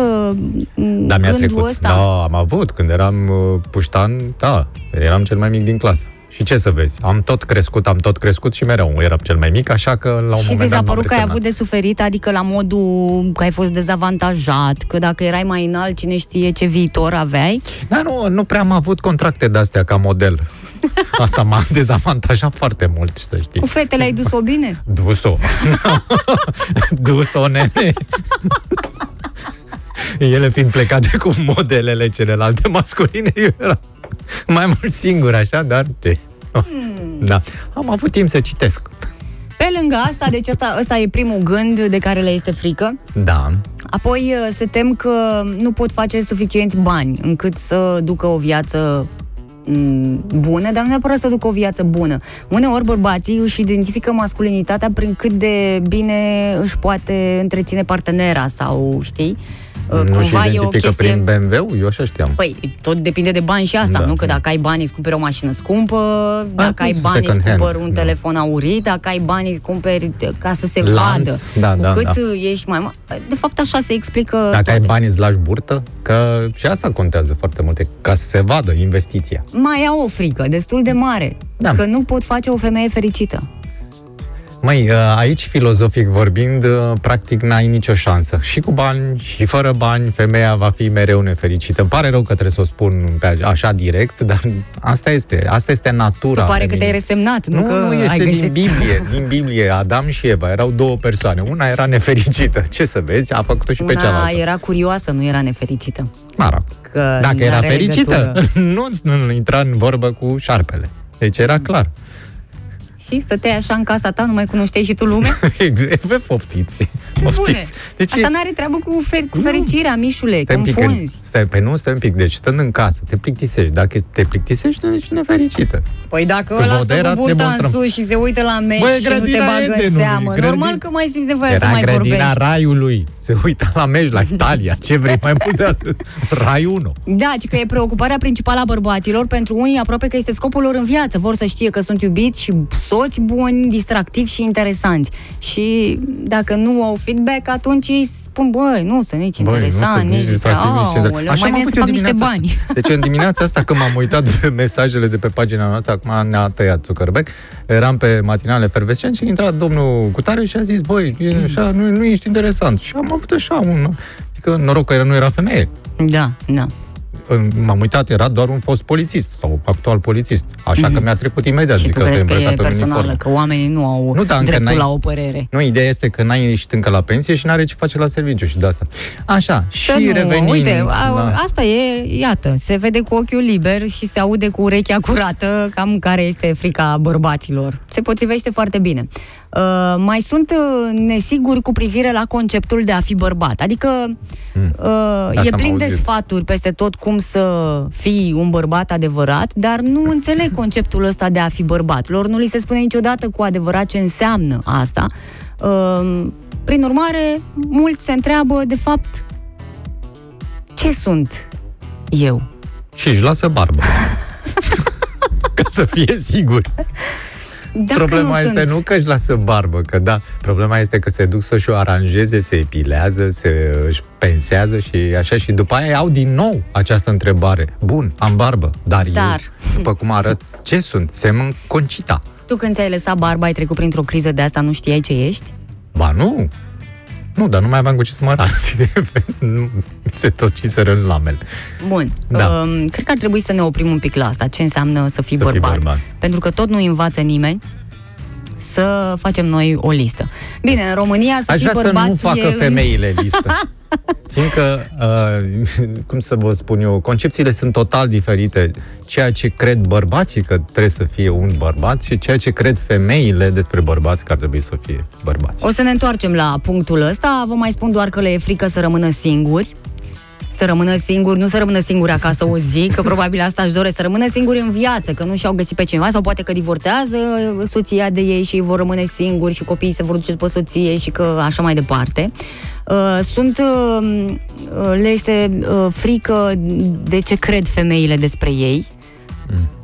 m, Da, mi-a gândul trecut. ăsta? Da, am avut. Când eram uh, puștan, da, eram cel mai mic din clasă. Și ce să vezi? Am tot crescut, am tot crescut și mereu eram cel mai mic, așa că la un și moment ți s-a dat m-am părut că ai resemnat. avut de suferit, adică la modul că ai fost dezavantajat, că dacă erai mai înalt, cine știe ce viitor aveai? Da, nu, nu prea am avut contracte de-astea ca model. Asta m-a dezavantajat foarte mult, să știi. Cu fetele ai dus-o bine? Dus-o. Dus-o, nene. Ele fiind plecate cu modelele celelalte masculine, eu eram mai mult singur, așa, dar ce? Hmm. Da. Am avut timp să citesc. Pe lângă asta, deci asta, ăsta e primul gând de care le este frică. Da. Apoi uh, se tem că nu pot face suficienți bani încât să ducă o viață m, bună, dar nu neapărat să ducă o viață bună. Uneori bărbații își identifică masculinitatea prin cât de bine își poate întreține partenera sau, știi? Uh, nu și cumva e o identifică chestie... prin BMW? Eu așa știam. Păi, tot depinde de bani și asta, Da. nu? Că dacă ai bani îți cumperi o mașină scumpă, dacă ai second bani îți hand, cumperi un da. telefon aurit, dacă ai bani îți cumperi ca să se Lanț, vadă. da, Cu da, cât da. ești mai mare. De fapt, așa se explică Dacă toate. ai bani, îți lași burtă? Că și asta contează foarte mult, e ca să se vadă investiția. Mai au o frică destul de mare, Da. că nu pot face o femeie fericită. Măi, uh, aici, filozofic vorbind, uh, practic n-ai nicio șansă. Și cu bani, și fără bani, femeia va fi mereu nefericită. Îmi pare rău că trebuie să o spun pe așa direct, dar asta este. Asta este natura. Tu pare că feminină. te-ai resemnat, nu, Nu, că nu, ai este găsit... din Biblie. Din Biblie, Adam și Eva erau două persoane. Una era nefericită. Ce să vezi? A făcut-o și pe Una cealaltă. era curioasă, nu era nefericită. Mă rog. Că Dacă era n-are fericită, legătură. nu, nu intra în vorbă cu șarpele. Deci era clar. Și stăteai așa în casa ta, nu mai cunoșteai și tu lumea? Exact. Vă poftiți. Bune. poftiți. Deci, Asta n-are treabă cu, fer- cu fericirea, Mișule, Stai un pic, în, confunzi. stai, pe nu, stai un pic. Deci, stând în casă, te plictisești. Dacă te plictisești, nu ești nefericită. Păi dacă Că ăla stă Vodera cu burta în demonstrăm. sus și se uită la meci Băi, și nu te grădina bagă în Edenului, seamă, grădin- normal că mai simți nevoia să Era mai grădina vorbești. raiului. Se uita la meci, la Italia. Ce vrei mai mult de atât? Rai 1. Da, ci că e preocuparea principală a bărbaților pentru unii aproape că este scopul lor în viață. Vor să știe că sunt iubiți și soți buni, distractivi și interesanți. Și dacă nu au feedback, atunci ei spun, băi, nu sunt nici interesant, nici distractiv, nici distractiv. interesant. Așa Mai am bine să făcut fac eu niște dimineața bani. Deci în dimineața asta când m-am uitat pe mesajele de pe pagina noastră, acum ne-a tăiat Zuckerberg, eram pe matinale efervescent și a intrat domnul Cutare și a zis, băi, e așa, nu, nu ești interesant. Și am avut așa un... Adică noroc că nu era femeie. Da, da. M-am uitat, era doar un fost polițist sau actual polițist. Așa că mi-a trecut imediat. Mhm. Și zic tu că te crezi că e îmbrăcat în personală, uniformă. că oamenii nu au Nu, dar încă dreptul n-ai- la o părere. Nu, ideea este că n-ai ieșit încă la pensie și n-are ce face la serviciu și de asta. Așa, și Să nu, revenind... uite, a, da. asta e, iată, se vede cu ochiul liber și se aude cu urechea curată cam care este frica bărbaților. Se potrivește foarte bine. Uh, mai sunt uh, nesiguri cu privire la conceptul de a fi bărbat. Adică uh, e am plin de auzit. sfaturi peste tot cum să fii un bărbat adevărat, dar nu înțeleg conceptul ăsta de a fi bărbat. Lor nu li se spune niciodată cu adevărat ce înseamnă asta. Uh, prin urmare, mulți se întreabă, de fapt, ce sunt eu? Și își lasă barbă. Ca să fie sigur. Dacă problema nu este sunt... nu că își lasă barbă, că da, problema este că se duc să-și o aranjeze, se epilează, se își pensează și așa și după aia au din nou această întrebare. Bun, am barbă, dar, Dar. eu, după cum arăt, ce sunt? Semăn concita. Tu când ți-ai lăsat barba, ai trecut printr-o criză de asta, nu știai ce ești? Ba nu, nu, dar nu mai aveam cu ce să mă arăt. Nu, se tociseră în lamele. Bun. Da. Um, cred că ar trebui să ne oprim un pic la asta. Ce înseamnă să fii Să fii bărbat? bărbat. Pentru că tot nu învață nimeni să facem noi o listă. Bine, în România să Aș fii vrea bărbat să nu facă e în- femeile listă. Fiindcă, uh, cum să vă spun eu, concepțiile sunt total diferite. Ceea ce cred bărbații că trebuie să fie un bărbat și ceea ce cred femeile despre bărbați că ar trebui să fie bărbați. O să ne întoarcem la punctul ăsta. Vă mai spun doar că le e frică să rămână singuri. Să rămână singuri, nu să rămână singuri acasă o zi, că probabil asta își doresc, să rămână singuri în viață, că nu și-au găsit pe cineva sau poate că divorțează soția de ei și ei vor rămâne singuri și copiii se vor duce după soție și că așa mai departe. Uh, Sunt, uh, uh, le este uh, frică de ce cred femeile despre ei.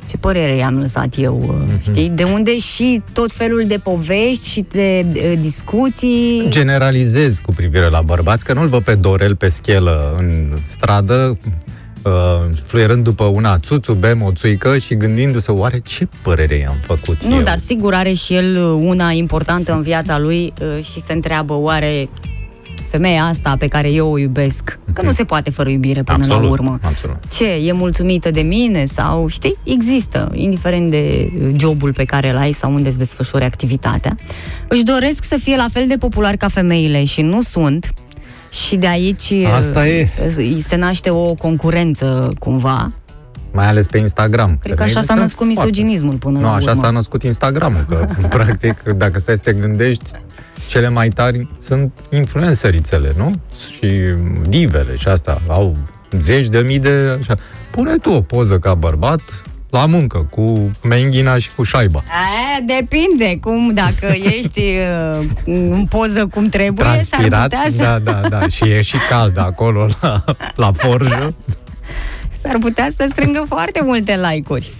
Ce părere i-am lăsat eu, uh, știi? De unde și tot felul de povești și de uh, discuții. Generalizez cu privire la bărbați, că nu-l văd pe Dorel pe schelă în stradă, uh, fluierând după una țuțu, bem o țuică și gândindu-se, oare ce părere i-am făcut Nu, eu? dar sigur are și el uh, una importantă în viața lui uh, și se întreabă oare femeia asta pe care eu o iubesc. Că nu se poate fără iubire până absolut, la urmă. Absolut. Ce, e mulțumită de mine sau, știi, există, indiferent de jobul pe care îl ai sau unde îți desfășori activitatea. Își doresc să fie la fel de popular ca femeile și nu sunt. Și de aici Asta e. uh, se naște o concurență cumva. Mai ales pe Instagram. Cred că așa Femeile s-a sunt născut foarte- misoginismul până Nu, la așa urmă. s-a născut Instagramul, că practic, dacă stai să te gândești, cele mai tari sunt influencerițele, nu? Și divele și asta, au zeci de mii de... Așa. Pune tu o poză ca bărbat la muncă, cu menghina și cu șaiba. A, depinde cum, dacă ești uh, în poză cum trebuie, s-ar Transpirat, putea să, da, da, da, și e și cald acolo la, la forjă. s-ar putea să strângă foarte multe like-uri.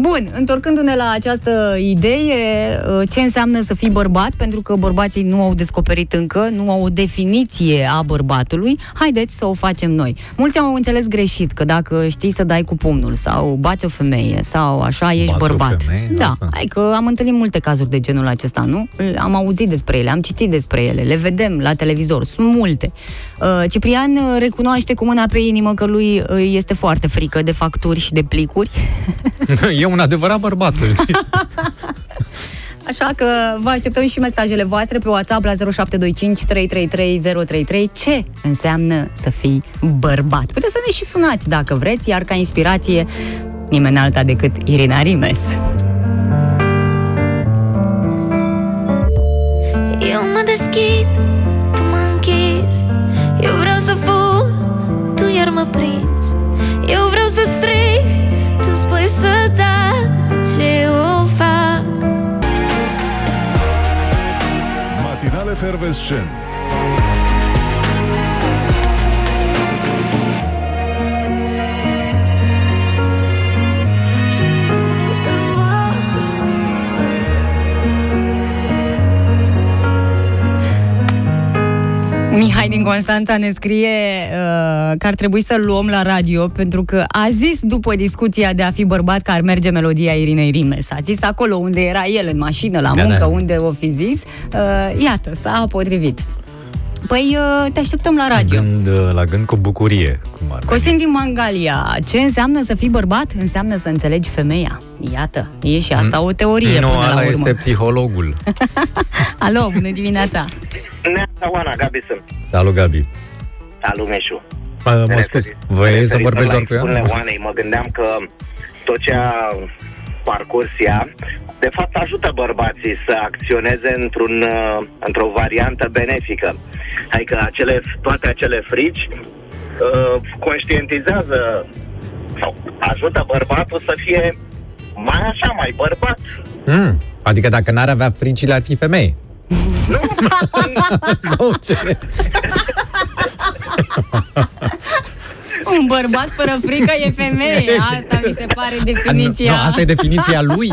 Bun, întorcându-ne la această idee, uh, ce înseamnă să fii bărbat, pentru că bărbații nu au descoperit încă, nu au o definiție a bărbatului, haideți să o facem noi. Mulți au înțeles greșit că dacă știi să dai cu pumnul sau bați o femeie sau așa, ești Bați o bărbat. femeie, da, asta. hai că am întâlnit multe cazuri de genul acesta, nu? Am auzit despre ele, am citit despre ele, le vedem la televizor, sunt multe. Uh, Ciprian uh, recunoaște cu mâna pe inimă că lui uh, este foarte frică de facturi și de plicuri. E un adevărat bărbat, să știi. Așa că vă așteptăm și mesajele voastre pe WhatsApp la 0725 333 033. Ce înseamnă să fii bărbat? Puteți să ne și sunați dacă vreți, iar ca inspirație nimeni alta decât Irina Rimes. Eu mă deschid, tu mă închizi Eu vreau să fug, tu iar mă prinzi FR Mihai din Constanța ne scrie uh, că ar trebui să-l luăm la radio pentru că a zis după discuția de a fi bărbat că ar merge melodia Irinei Rimes. A zis acolo unde era el, în mașină, la Da, muncă, da. unde o fi zis. Uh, iată, s-a potrivit. Păi uh, te așteptăm la radio. Gând, la gând cu bucurie. Cum ar veni. Costin din Mangalia, ce înseamnă să fii bărbat? Înseamnă să înțelegi femeia. Iată, e și asta o teorie Nu, până la ăla urmă. este psihologul. Alo, bună dimineața! Neața Oana, Gabi sunt. Salut, Gabi. Salut, Meșu. Uh, mă scuz, vrei să vorbești doar cu ea? Spune Oanei, mă gândeam că tot ce a parcurs ea, de fapt ajută bărbații să acționeze într-un, uh, într-o variantă benefică. Adică acele, toate acele frici uh, conștientizează sau ajută bărbatul să fie mai așa, mai bărbat. Mm. Adică dacă n-ar avea fricile, ar fi femei. Sau ce? Un bărbat fără frică e femeie. Asta mi se pare definiția. Nu, asta e definiția lui.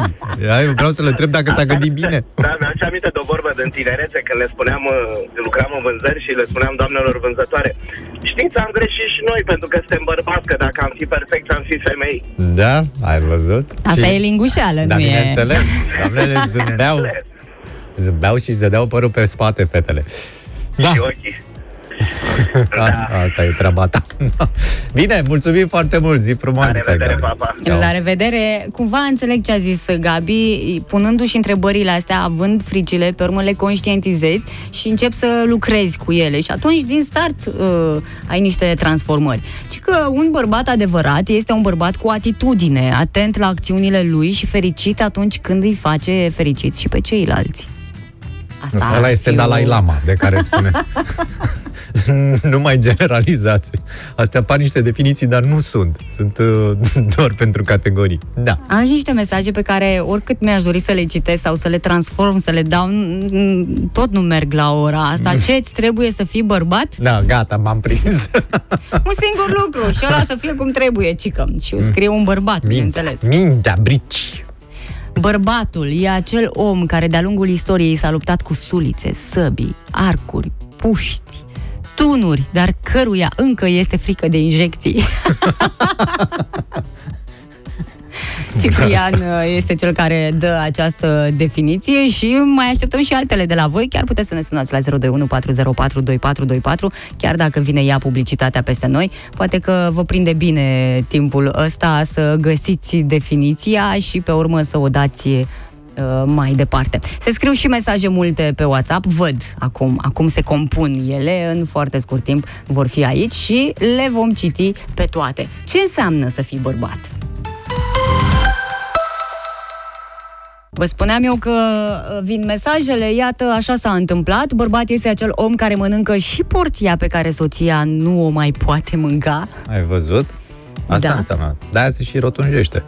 Eu vreau să-l întreb dacă s-a gândit bine. Da, mi-am aminte de o vorbă din tinerețe când le spuneam, uh, lucram în vânzări și le spuneam doamnelor vânzătoare Știți, am greșit și noi pentru că suntem bărbați, că dacă am fi perfect, am fi femei Da, ai văzut? Asta Și- e lingușeală, Da, nu e... bineînțeles. Doamnele zâmbeau, zâmbeau și își dădeau părul pe spate, fetele. Da, și ochii a, asta e treaba ta. Bine, mulțumim foarte mult, zi La frumoasă. revedere, Gabi. pa, pa. Ciao. La revedere. Cumva înțeleg ce a zis Gabi, punându-și întrebările astea, având fricile, pe urmă le conștientizezi și începi să lucrezi cu ele. Și atunci, din start, uh, ai niște transformări. Ci că un bărbat adevărat este un bărbat cu atitudine, atent la acțiunile lui și fericit atunci când îi face fericiți și pe ceilalți. Asta Ăla ar este fi Dalai o- Lama, de care spune. nu mai generalizați. Astea par niște definiții, dar nu sunt. Sunt uh, doar pentru categorii. Da. Am și niște mesaje pe care oricât mi-aș dori să le citesc sau să le transform, să le dau, n- n- tot nu merg la ora asta. Ce ți trebuie să fii bărbat? Da, gata, m-am prins. Un singur lucru și ăla să fie cum trebuie, cică. Și o scrie un bărbat, bineînțeles. Mintea, brici. Bărbatul e acel om care de-a lungul istoriei s-a luptat cu sulițe, săbii, arcuri, puști, tunuri, dar căruia încă este frică de injecții. Ciprian uh, este cel care dă această definiție și mai așteptăm și altele de la voi. Chiar puteți să ne sunați la 021 404 2424, chiar dacă vine ea publicitatea peste noi. Poate că vă prinde bine timpul ăsta să găsiți definiția și pe urmă să o dați uh, mai departe. Se scriu și mesaje multe pe WhatsApp, văd acum, acum se compun ele, în foarte scurt timp vor fi aici și le vom citi pe toate. Ce înseamnă să fii bărbat? Vă spuneam eu că uh, vin mesajele, iată, așa s-a întâmplat. Bărbat este acel om care mănâncă și porția pe care soția nu o mai poate mânca. Ai văzut? Asta Da. înseamnă. De-aia se și rotunjește.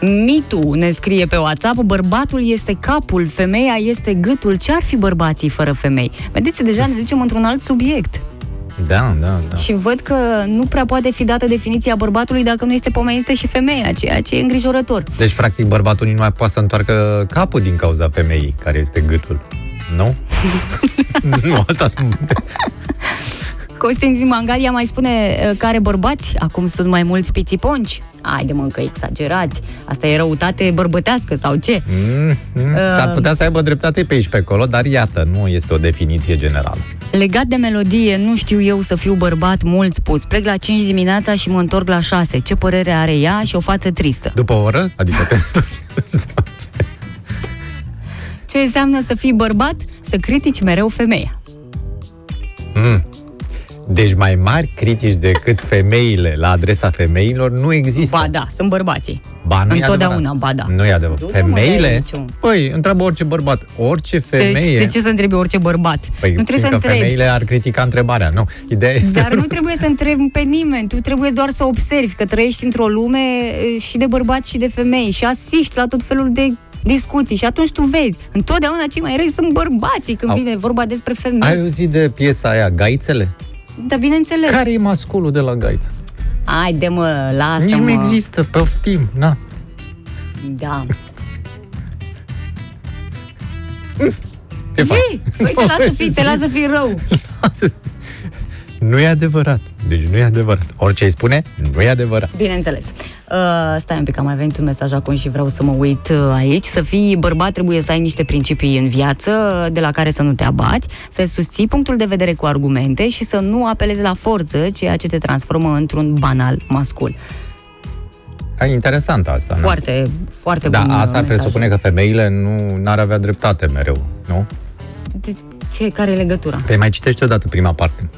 Mitu ne scrie pe WhatsApp, bărbatul este capul, femeia este gâtul. Ce ar fi bărbații fără femei? Vedeți, deja ne ducem într-un alt subiect. Da, da, da. Și văd că nu prea poate fi dată definiția bărbatului dacă nu este pomenită și femeia, ceea ce e îngrijorător. Deci, practic, bărbatul nici nu mai poate să întoarcă capul din cauza femeii, care este gâtul. Nu? nu, asta sunt... Costin din Mangalia mai spune uh, care bărbați, acum sunt mai mulți pițiponci. Haide mă, că exagerați. Asta e răutate bărbătească sau ce? Mm, mm. S-ar putea să aibă dreptate pe aici pe acolo, dar iată, nu este o definiție generală. Legat de melodie, nu știu eu să fiu bărbat mult spus. Plec la 5 dimineața și mă întorc la 6. Ce părere are ea și o față tristă. După o oră? Adică te sau ce? Ce înseamnă să fii bărbat? Să critici mereu femeia. Mm. Deci mai mari critici decât femeile la adresa femeilor nu există. Ba da, sunt bărbații. Ba, nu e Întotdeauna, adevărat. ba da. Nu e adevărat. Nu, mă, n-ai Femeile? niciun. Păi, întreabă orice bărbat. Orice femeie... Deci, de ce să întrebi orice bărbat? Păi, nu trebuie să fiindcă întrebi. femeile ar critica întrebarea, nu. Ideea este... Dar nu trebuie să întrebi pe nimeni, tu trebuie doar să observi că trăiești într-o lume e, și de bărbați și de femei și asiști la tot felul de discuții și atunci tu vezi, întotdeauna cei mai răi sunt bărbații când Au. vine vorba despre femei. Ai auzit de piesa aia, Gaițele? Da, bineînțeles. Care e masculul de la Gaiță? Haide mă, lasă Nici mă. nu există, poftim, na. Da. Ce faci? Ei, uite, lasă fi, te lasă fi rău. Nu e adevărat. Deci nu e adevărat. Orice îi spune, nu e adevărat. Bineînțeles. Uh, stai un pic, am mai venit un mesaj acum și vreau să mă uit uh, aici. Să fii bărbat trebuie să ai niște principii în viață uh, de la care să nu te abați, să susții punctul de vedere cu argumente și să nu apelezi la forță, ceea ce te transformă într-un banal mascul. A, interesant asta, nu? Foarte, foarte Da, bun uh, asta ar mesaj. presupune că femeile nu ar avea dreptate mereu, nu? De ce, care e legătura? Păi mai citește odată prima parte.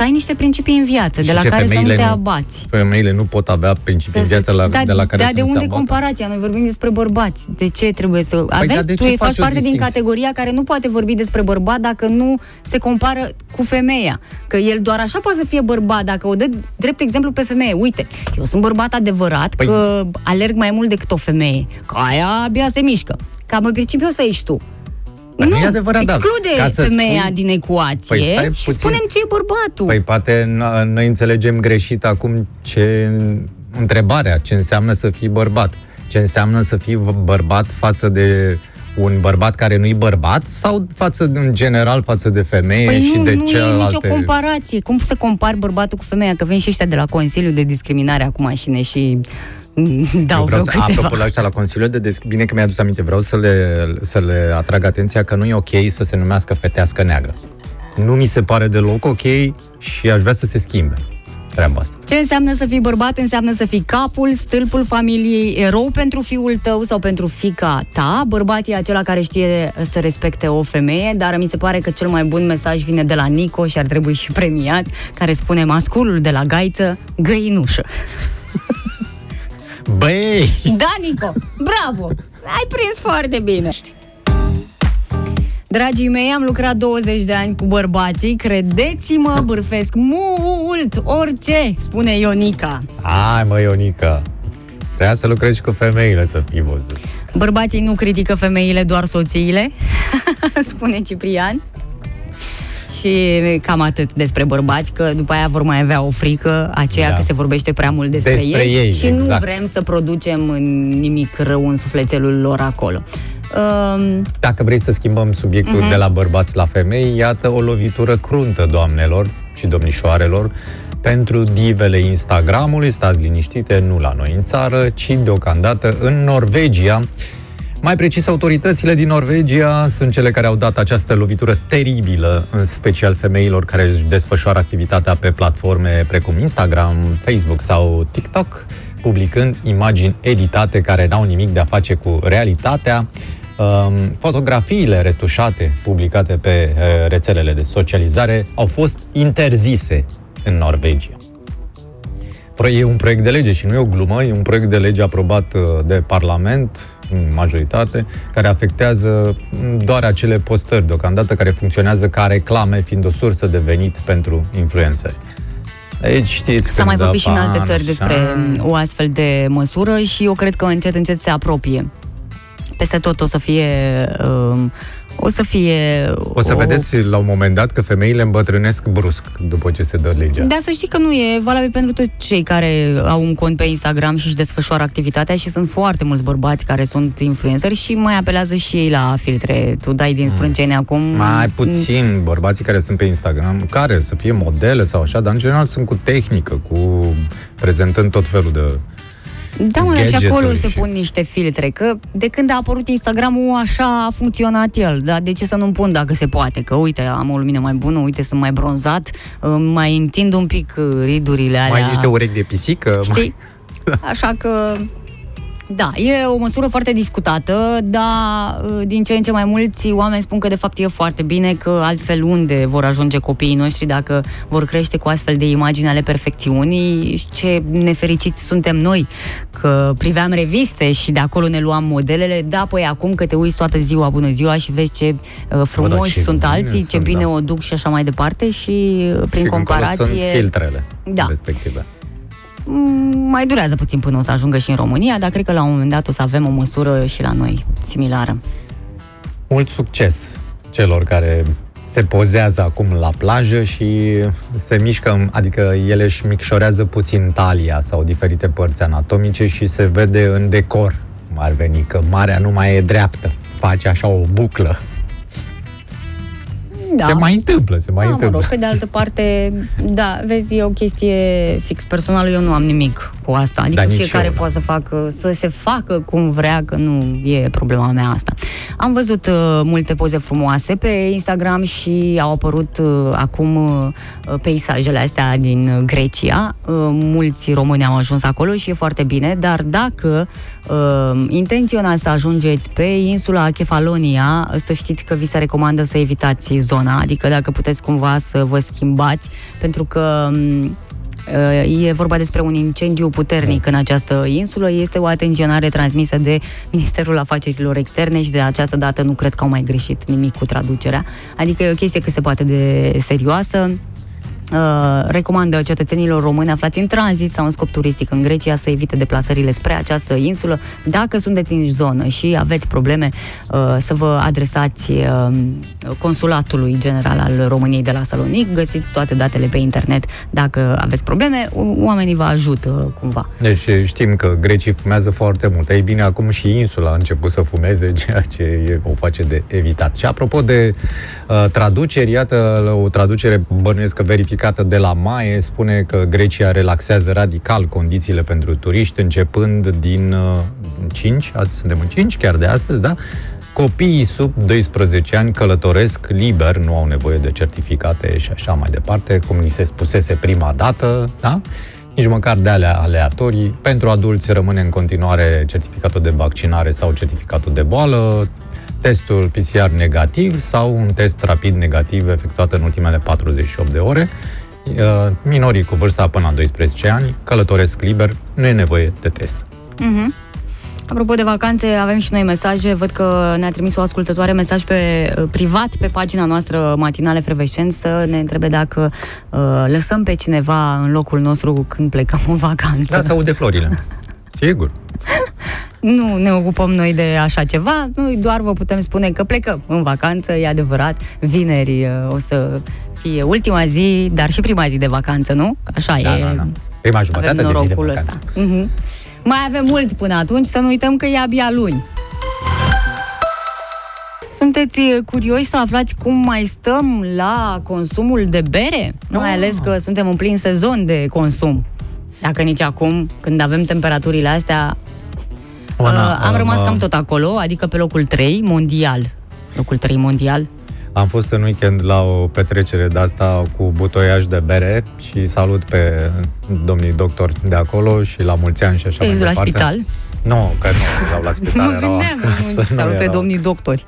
Să ai niște principii în viață, de Și la ce care să nu femeile te nu- abați. Femeile nu pot avea principii în viață la, da, de la care da, să de nu se unde abată. comparația? Noi vorbim despre bărbați. De ce trebuie să... Aveți, dar de tu ce e, faci faci o parte din distinție? categoria care nu poate vorbi despre bărbat dacă nu se compară cu femeia. Că el doar așa poate să fie bărbat dacă o dă drept exemplu pe femeie. Uite, eu sunt bărbat adevărat Păi- că alerg mai mult decât o femeie. Că aia abia se mișcă. Cam în principiu ăsta ești tu. Dar nu e adevărat, da. exclude Ca să femeia spui- din ecuație Păi stai și puțin. spunem ce e bărbatul. Păi poate n- noi înțelegem greșit acum ce întrebarea, ce înseamnă să fii bărbat. Ce înseamnă să fii bărbat față de un bărbat care nu-i bărbat sau față în general față de femeie Păi și nu, de nu e celelalte... nicio comparație. Cum să compari bărbatul cu femeia? Că vin și ăștia de la Consiliul de Discriminare acum și ne și mm, dau Eu vreo vreau să, câteva. apropo la ăștia la Consiliul de Des... Bine că mi-a adus aminte, vreau să le, să le atrag atenția că nu e ok să se numească fetească neagră. Nu mi se pare deloc ok și aș vrea să se schimbe treaba asta. Ce înseamnă să fii bărbat? Înseamnă să fii capul, stâlpul familiei, erou pentru fiul tău sau pentru fica ta. Bărbat e acela care știe să respecte o femeie, dar mi se pare că cel mai bun mesaj vine de la Nico și ar trebui și premiat, care spune masculul de la gaiță, găinușă. Băi! Da, Nico! Bravo! Ai prins foarte bine! Dragii mei, am lucrat 20 de ani cu bărbații, credeți-mă, bârfesc mult, orice, spune Ionica. Hai mă, Ionica! Trebuia să lucrezi și cu femeile să fii văzut. Bărbații nu critică femeile, doar soțiile, spune Ciprian. Și cam atât despre bărbați, că după aia vor mai avea o frică, aceea Da. că se vorbește prea mult despre, Despre ei, ei, și nu exact. vrem să producem nimic rău în sufletelul lor acolo. Um, Dacă vrei să schimbăm subiectul Mhm. de la bărbați la femei, iată o lovitură cruntă, doamnelor și domnișoarelor, pentru divele Instagramului. Stați liniștite, nu la noi în țară, ci deocamdată în Norvegia. Mai precis, autoritățile din Norvegia sunt cele care au dat această lovitură teribilă, în special femeilor care își desfășoară activitatea pe platforme precum Instagram, Facebook sau TikTok, publicând imagini editate care n-au nimic de a face cu realitatea. Um, fotografiile retușate, publicate pe uh, rețelele de socializare, au fost interzise în Norvegia. E un proiect de lege și nu e o glumă, e un proiect de lege aprobat uh, de Parlament, în majoritate, care afectează doar acele postări deocamdată care funcționează ca reclame, fiind o sursă de venit pentru influenceri. Aici știți S-a mai vorbit și în alte pan, țări despre așa. o astfel de măsură și eu cred că încet, încet se apropie. Peste tot o să fie... Um, o să fie... O să vedeți la un moment dat că femeile îmbătrânesc brusc după ce se dă legea. Da, să știi că nu e valabil pentru toți cei care au un cont pe Instagram și își desfășoară activitatea și sunt foarte mulți bărbați care sunt influenceri și mai apelează și ei la filtre. Tu dai din sprâncene acum... Mai puțin bărbații care sunt pe Instagram, care să fie modele sau așa, dar în general sunt cu tehnică, cu prezentând tot felul de Da, mă, dar și gadgeturi acolo se și- pun niște filtre, că de când a apărut Instagramul, așa a funcționat el, dar de ce să nu-mi pun dacă se poate? Că uite, am o lumină mai bună, uite, sunt mai bronzat, uh, mai întind un pic uh, ridurile alea. mai niște urechi de pisică. Știi? Așa că... Da, e o măsură foarte discutată, dar uh, din ce în ce mai mulți oameni spun că de fapt e foarte bine, că altfel unde vor ajunge copiii noștri dacă vor crește cu astfel de imagini ale perfecțiunii și ce nefericiți suntem noi, că priveam reviste și de acolo ne luam modelele, da, păi acum că te uiți toată ziua, bună ziua și vezi ce uh, frumoși ce sunt bine alții, ce sunt, bine da. o duc și așa mai departe și uh, prin și încolo comparație... sunt filtrele Da. respective. Mm, mai durează puțin până o să ajungă și în România, dar cred că la un moment dat o să avem o măsură și la noi similară. Mult succes celor care se pozează acum la plajă și se mișcă, adică ele își micșorează puțin talia sau diferite părți anatomice și se vede în decor, cum ar veni, că marea nu mai e dreaptă. Face așa o buclă. Da. Se mai întâmplă, se mai da, mă întâmplă. rog, pe de altă parte, da, vezi, e o chestie fix personală, eu nu am nimic cu asta. Adică Da, nici fiecare eu, da. poate să facă, să se facă cum vrea, că nu e problema mea asta. Am văzut uh, multe poze frumoase pe Instagram și au apărut uh, acum uh, peisajele astea din uh, Grecia. Uh, mulți români au ajuns acolo și e foarte bine, dar dacă uh, intenționați să ajungeți pe insula Kefalonia, să știți că vi se recomandă să evitați zona, adică dacă puteți cumva să vă schimbați, pentru că um, E vorba despre un incendiu puternic în această insulă. Este o atenționare transmisă de Ministerul Afacerilor Externe și de această dată nu cred că au mai greșit nimic cu traducerea. Adică e o chestie cât se poate de serioasă. Uh, recomandă cetățenilor români aflați în tranzit sau în scop turistic în Grecia să evite deplasările spre această insulă. Dacă sunteți în zonă și aveți probleme, uh, să vă adresați uh, Consulatului General al României de la Salonic. Găsiți toate datele pe internet. Dacă aveți probleme, o- oamenii vă ajută cumva. Deci știm că grecii fumează foarte mult. Ei bine, acum și insula a început să fumeze, ceea ce e, o face de evitat. Și apropo de uh, traduceri, iată o traducere bănuiesc că verificată de la Maie, spune că Grecia relaxează radical condițiile pentru turiști, începând din uh, 5, azi suntem în 5, chiar de astăzi, da? Copiii sub 12 ani călătoresc liber, nu au nevoie de certificate și așa mai departe, cum ni se spusese prima dată, da? nici măcar de alea aleatorii. Pentru adulți rămâne în continuare certificatul de vaccinare sau certificatul de boală, testul PCR negativ sau un test rapid negativ efectuat în ultimele 48 de ore. Uh, Minorii cu vârsta până la 12 ani călătoresc liber, nu e nevoie de test. Mhm. Apropo de vacanțe, avem și noi mesaje. Văd că ne-a trimis o ascultătoare mesaj pe uh, privat pe pagina noastră matinale Frevescent să ne întrebe dacă uh, lăsăm pe cineva în locul nostru când plecăm în vacanță. Da, se aude florile. Sigur. Nu ne ocupăm noi de așa ceva, noi doar vă putem spune că plecăm în vacanță, e adevărat. Vineri uh, o să fie ultima zi, dar și prima zi de vacanță, nu? Așa Da, e. da, da. Prima jumătate Avem de zi de norocul vacanță. ăsta. Mhm. Mai avem mult până atunci, să nu uităm că e abia luni. Sunteți uh, curioși să aflați cum mai stăm la consumul de bere? Mai ales că suntem în plin sezon de consum. Dacă nici acum, când avem temperaturile astea, Oana, uh, am rămas uh, cam tot acolo, adică pe locul 3, mondial. Locul 3 mondial. Am fost în weekend la o petrecere de asta cu butoiaj de bere și salut pe domnii doctori de acolo și la mulți ani și așa Te-ai mai dus la departe. spital? Nu, că nu erau la spital. mă erau gândeam, acasă, nu, salut pe erau. domnii doctori.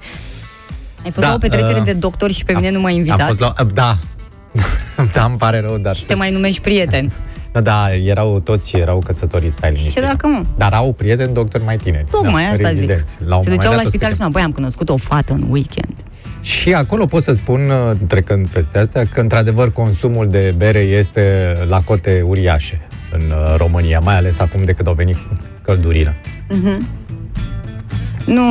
Ai fost Da, la o petrecere uh, de doctori și pe mine Am- nu m-ai Am invitat? fost la... Da. da, îmi pare rău, dar... Și te mai numești prieten. Nu, Da, erau toți erau căsătoriți, stai Ce liniștit. dacă mă? Dar au prieteni doctori mai tineri. Tocmai da, asta zic. rezidenți. La un Se moment duceau dat la o spital și spuneam. spuneau, băi, am cunoscut o fată în weekend. Și acolo pot să spun, uh, trecând peste astea, că într-adevăr consumul de bere este la cote uriașe în uh, România, mai ales acum de când au venit căldurile. Nu,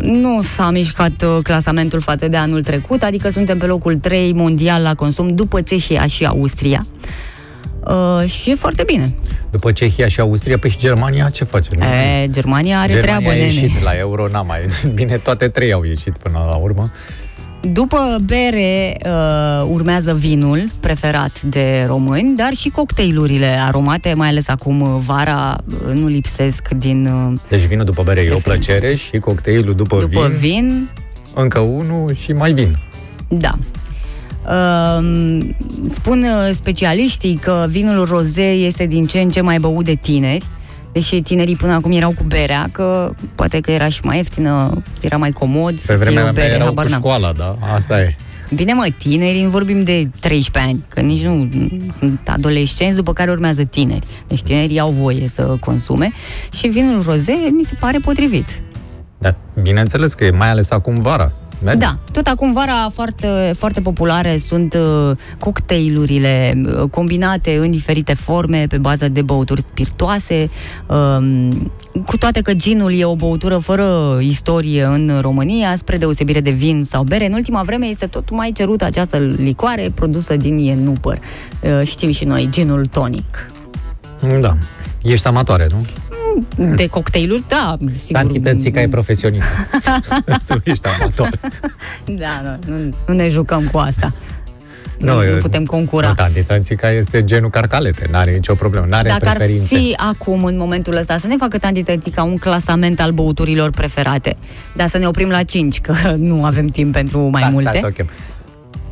nu s-a mișcat uh, clasamentul față de anul trecut, adică suntem pe locul 3 mondial la consum după Cehia și Austria. Uh, și e foarte bine. După Cehia și Austria, pe și Germania ce face? nu? E, Germania are Germania treabă, a nene. ieșit la euro, n-a mai... Bine, toate trei au ieșit până la urmă. După bere uh, urmează vinul preferat de români, dar și cocktailurile aromate, mai ales acum uh, vara, uh, nu lipsesc din uh, Deci vinul după bere e o Preferență. plăcere și cocktailul după, după vin, vin, încă unul și mai vin. Da. Uh, spun uh, specialiștii că vinul roze este din ce în ce mai băut de tineri, deși tinerii până acum erau cu berea, că poate că era și mai ieftină, era mai comod să Pe fie vremea o mea bere, erau habar cu n-am. școala, da? Asta e. Bine mă, tinerii, nu vorbim de 13 ani, că nici nu sunt adolescenți, după care urmează tineri. Deci tinerii au voie să consume și vinul roze mi se pare potrivit. Dar bineînțeles că e mai ales acum vara. Merge. Da, tot acum vara foarte, foarte populare sunt uh, cocktailurile uh, combinate în diferite forme pe bază de băuturi spiritoase. Um, cu toate că ginul e o băutură fără istorie în România, spre deosebire de vin sau bere, în ultima vreme este tot mai cerută această licoare produsă din ienupăr. Uh, știm și noi, ginul tonic. Da. Ești amatoare, nu? De cocktailuri, da, sigur. Cantității ca e profesionist. tu ești amator. Da, nu, nu, nu ne jucăm cu asta. Nu, nu eu- putem concura. Nu, Tantitanțica este genul carcalete, n-are nicio problemă, n-are Dacă ar preferințe. fi acum, în momentul ăsta, să ne facă tantității ca un clasament al băuturilor preferate, dar să ne oprim la 5, că nu avem timp pentru mai da, multe. Da, să o chem.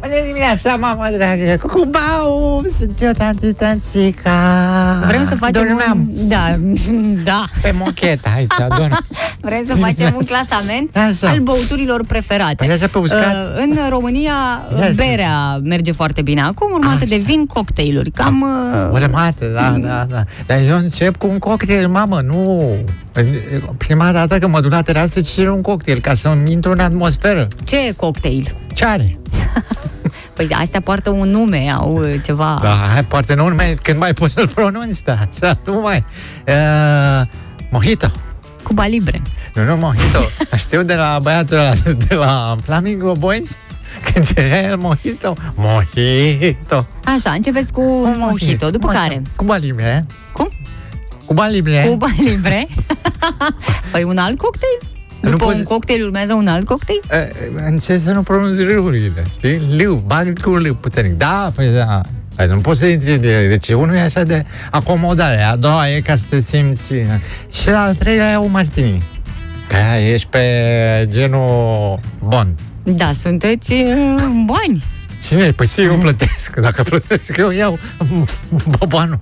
Bună dimineața, mama dragă, cu cubau, sunt eu, tanti, tanțica. Vrem să facem Dormeam un... Da, da. pe mocheta, hai să adorm. Vrem să facem un clasament Așa. al băuturilor preferate. Păi așa pe uscat? Uh, în România, Ia zi. berea merge foarte bine acum, urmată de vin, cocktailuri. Cam... uh, O remate, da, da, da. Dar eu încep cu un cocktail, mamă, nu. Prima dată când mă duc la terasă, cer un cocktail ca să-mi intru în atmosferă. Ce cocktail? Ce are? Păi astea poartă un nume, au uh, ceva... Da, hai, poate nu mai, când mai poți să-l pronunți, da, să nu mai. Uh, mojito. Cuba Libre. Nu, nu, mojito. Știu de la băiatul ăla, de la Flamingo Boys, când cerea el mojito. Mojito. Așa, începeți cu un mojito, după care... Cuba Libre. Cum? Cuba Libre. Cuba Libre. păi un alt cocktail? Nu După poți- un cocktail urmează un alt cocktail? Eh, Încerc să nu pronunț râurile, știi? Liu, bag cu liu puternic. Da, păi da. Păi nu poți să intri direct. Deci unul e așa de acomodare, a doua e ca să te simți... Și la al treilea e o martini. Că ești pe genul bon. Da, sunteți uh, bani. Cine e? Păi și eu plătesc. Dacă plătesc, eu iau bobanul.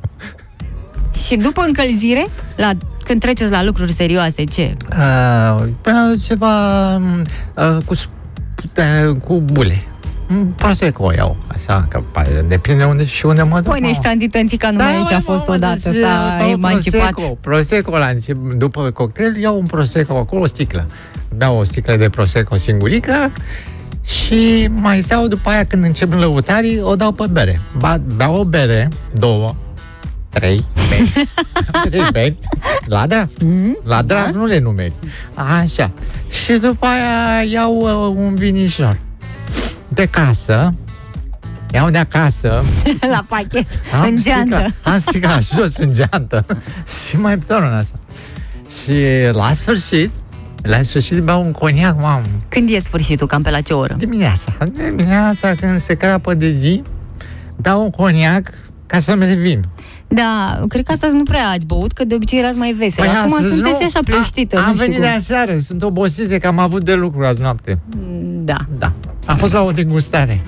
Și după încălzire, la, când treceți la lucruri serioase, ce? Uh, până ceva uh, cu, sp- uh, cu bule. Mm, Prosecco iau, așa, că pa- depinde unde și unde mă duc. Păi mă. niște antitențica numai aici a mă, fost mă, odată, deci, s-a dau emancipat. Prosecco, prosecco la început, după cocktail, iau un prosecco acolo, o sticlă. Beau o sticlă de prosecco singurică și mai sau după aia când încep lăutarii, o dau pe bere. Ba, beau o bere, două, trei beri. trei beri, la draft. La draft nu le numeri. Așa. Și după aia iau uh, un vinișor de casă, iau de acasă, la pachet, am în geantă. Stricat, am stricat jos în geantă și mai torn așa. Și la sfârșit La sfârșit beau un coniac, mamă. Când e sfârșitul? Cam pe la ce oră? Dimineața. Dimineața, când se crapă de zi, beau un coniac ca să-mi revin. Da, cred că astăzi nu prea ați băut, că de obicei erați mai vesel. Acum Păi astăzi sunteți nu. așa pleștită. A, nu am știu venit cum. de aseară, sunt obosit că am avut de lucru azi noapte. Da. Da. Am fost la o degustare.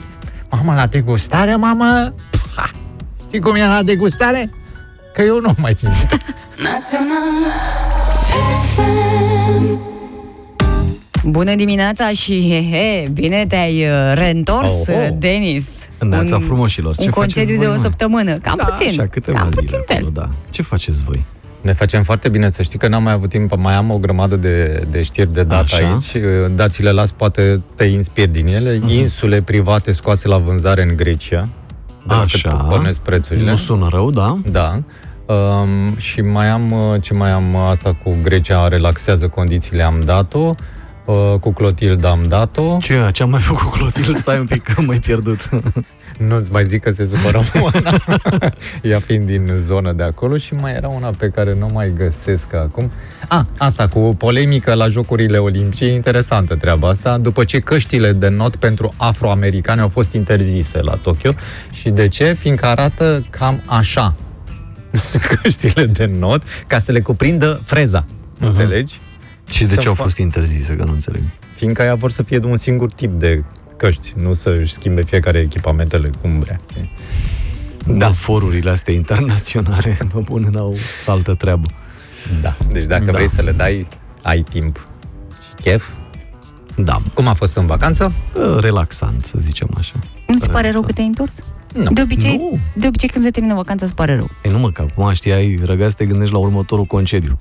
Mamă, la degustare, mamă... Ha! Știi cum e la degustare? Că eu nu mai țin minte. Bună dimineața și he, he, bine te-ai uh, reîntors, Oh, oh. oh, Denis. Neața frumoșilor, Un ce concediu faceți de voi, o mă? săptămână. Cam da, puțin. Așa, câteva cam zile puțin acolo, tel. da. Ce faceți voi? Ne facem foarte bine, să știi că n-am mai avut timp, mai am o grămadă de, de știri de dat Așa. aici. Dați le las, poate te inspiri din ele. Mhm. Insule private scoase la vânzare în Grecia. De la Așa. cât pornesc prețurile. Nu sună rău, da? Da. Um, și mai am, uh, ce mai am, uh, asta cu Grecia relaxează condițiile, am dat-o. Uh, cu Clotilde am dat-o. Ce, ce am mai făcut cu Clotil? Stai un pic, că m-ai pierdut. Nu-ți mai zic că se supără Moana, ea fiind din zonă de acolo și mai era una pe care nu mai găsesc acum. A, asta cu polemică la Jocurile Olimpice, e interesantă treaba asta, după ce căștile de not pentru afroamericani au fost interzise la Tokyo. Și de ce? Fiindcă arată cam așa căștile de not, ca să le cuprindă freza. Uh-huh. Înțelegi? Și de Să ce au fac- fost interzise, că nu înțeleg? Fiindcă aia vor să fie de un singur tip de căști, nu să-și schimbe fiecare echipamentele cum vrea. știi? Da, forurile astea internaționale vă pun la o altă treabă. Da. Deci dacă Da. da. vrei să le dai, ai timp și chef. Da, Cum a fost în vacanță? relaxant, să zicem așa. Nu-ți pare rău că te-ai întors? Nu. De obicei, Nu. de obicei când se termină vacanța îți pare rău. E nu mă, că acum știi, ai răgaz să te gândești la următorul concediu.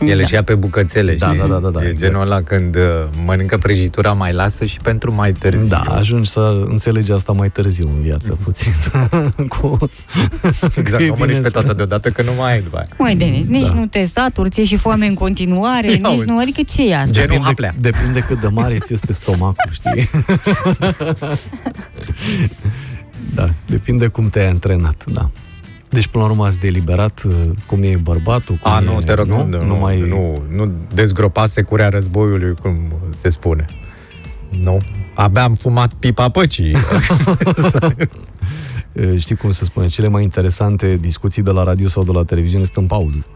Ele Da. și ia pe bucățele, Da, știi? da, da, da, da, E exact. genul ăla când uh, mănâncă prăjitura mai lasă și pentru mai târziu. Da, ajungi să înțelegi asta mai târziu în viață, puțin. Cu... Exact, că e nu mănânci bine pe să- toată deodată că nu mai ai după aia. Măi, Denis, nici Da. nu te saturi, ți și foame în continuare, Ia nici uite. nu, adică ce e asta? Genul Depinde, haplea. depinde cât de mare ți este stomacul, știi? da, depinde cum te-ai antrenat, da. Deci, până la urmă, ați deliberat uh, cum e bărbatul, cum A, e, nu, te rog, nu, nu, nu mai... nu, nu dezgropa securea războiului, cum se spune. Nu. Abia am fumat pipa păcii. Uh, Știi cum se spune? Cele mai interesante discuții de la radio sau de la televiziune sunt în pauză.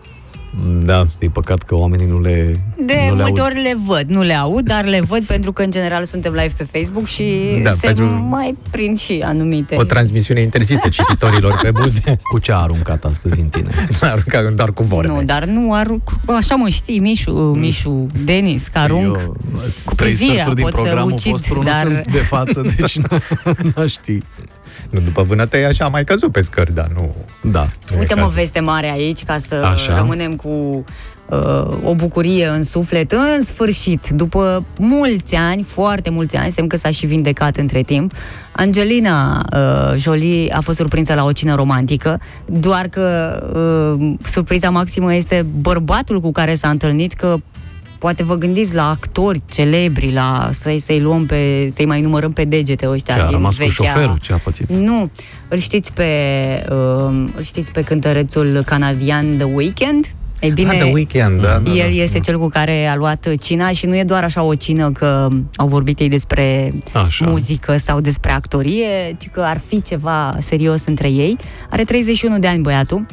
Da. E păcat că oamenii nu le De nu le multe aud. ori le văd, nu le aud, dar le văd pentru că în general suntem live pe Facebook și Da, se pentru- mai prind și anumite... O transmisiune interzisă cititorilor pe buze. Cu ce a aruncat astăzi în tine? Nu arunca doar cu vorbe. Nu, dar nu arunc, așa mă știi, Mișu, Mișu, Denis, că arunc Eu, cu trei privirea, sferturi din pot să programul ucid, vostru dar- nu sunt de față, deci nu știi. Nu, după vânătăi așa am mai căzut pe scări, dar nu... Da. Uite E mă cazul. veste mare aici ca să Așa. rămânem cu uh, o bucurie în suflet. În sfârșit, după mulți ani, foarte mulți ani, semn că s-a și vindecat între timp, Angelina uh, Jolie a fost surprinsă la o cină romantică, doar că uh, surpriza maximă este bărbatul cu care s-a întâlnit, că poate vă gândiți la actori celebri, la să-i, să-i luăm pe, să-i mai numărăm pe degete ăștia Ce a din rămas cu vechea... șoferul? Ce a pățit? Nu, îl știți pe, uh, îl știți pe cântărețul canadian The Weeknd? Ei bine, Ah, The Weeknd, da, da, el da. este cel cu care a luat cina și nu e doar așa o cină că au vorbit ei despre Așa. muzică sau despre actorie, ci că ar fi ceva serios între ei. Are 31 de ani băiatul.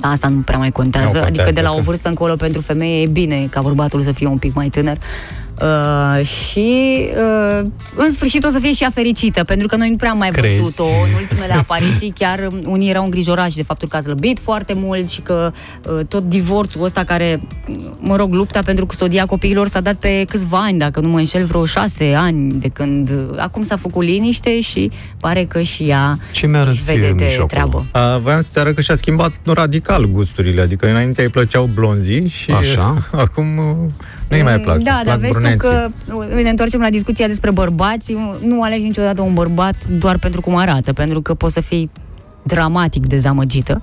Asta nu prea mai contează, Nu contează, adică de la o că- vârstă încolo pentru femeie e bine ca bărbatul să fie un pic mai tânăr. Uh, și uh, în sfârșit o să fie și ea fericită, pentru că noi nu prea am mai Crezi? văzut-o în ultimele apariții, chiar um, unii erau îngrijorați de faptul că a slăbit foarte mult și că uh, tot divorțul ăsta care, mă rog, lupta pentru custodia copiilor s-a dat pe câțiva ani, dacă nu mă înșel, vreo șase ani de când uh, acum s-a făcut liniște și pare că și ea Ce mi-a își vede de Mișu, acolo? treabă. A, voiam să-ți arăt că și-a schimbat radical gusturile, adică înainte îi plăceau blonzii și Așa. acum uh, nu-i mai plac. Da, îi dar plac vezi tu bruneții. că uh, ne întoarcem la discuția despre bărbați. Nu alegi niciodată un bărbat doar pentru cum arată, pentru că poți să fii dramatic dezamăgită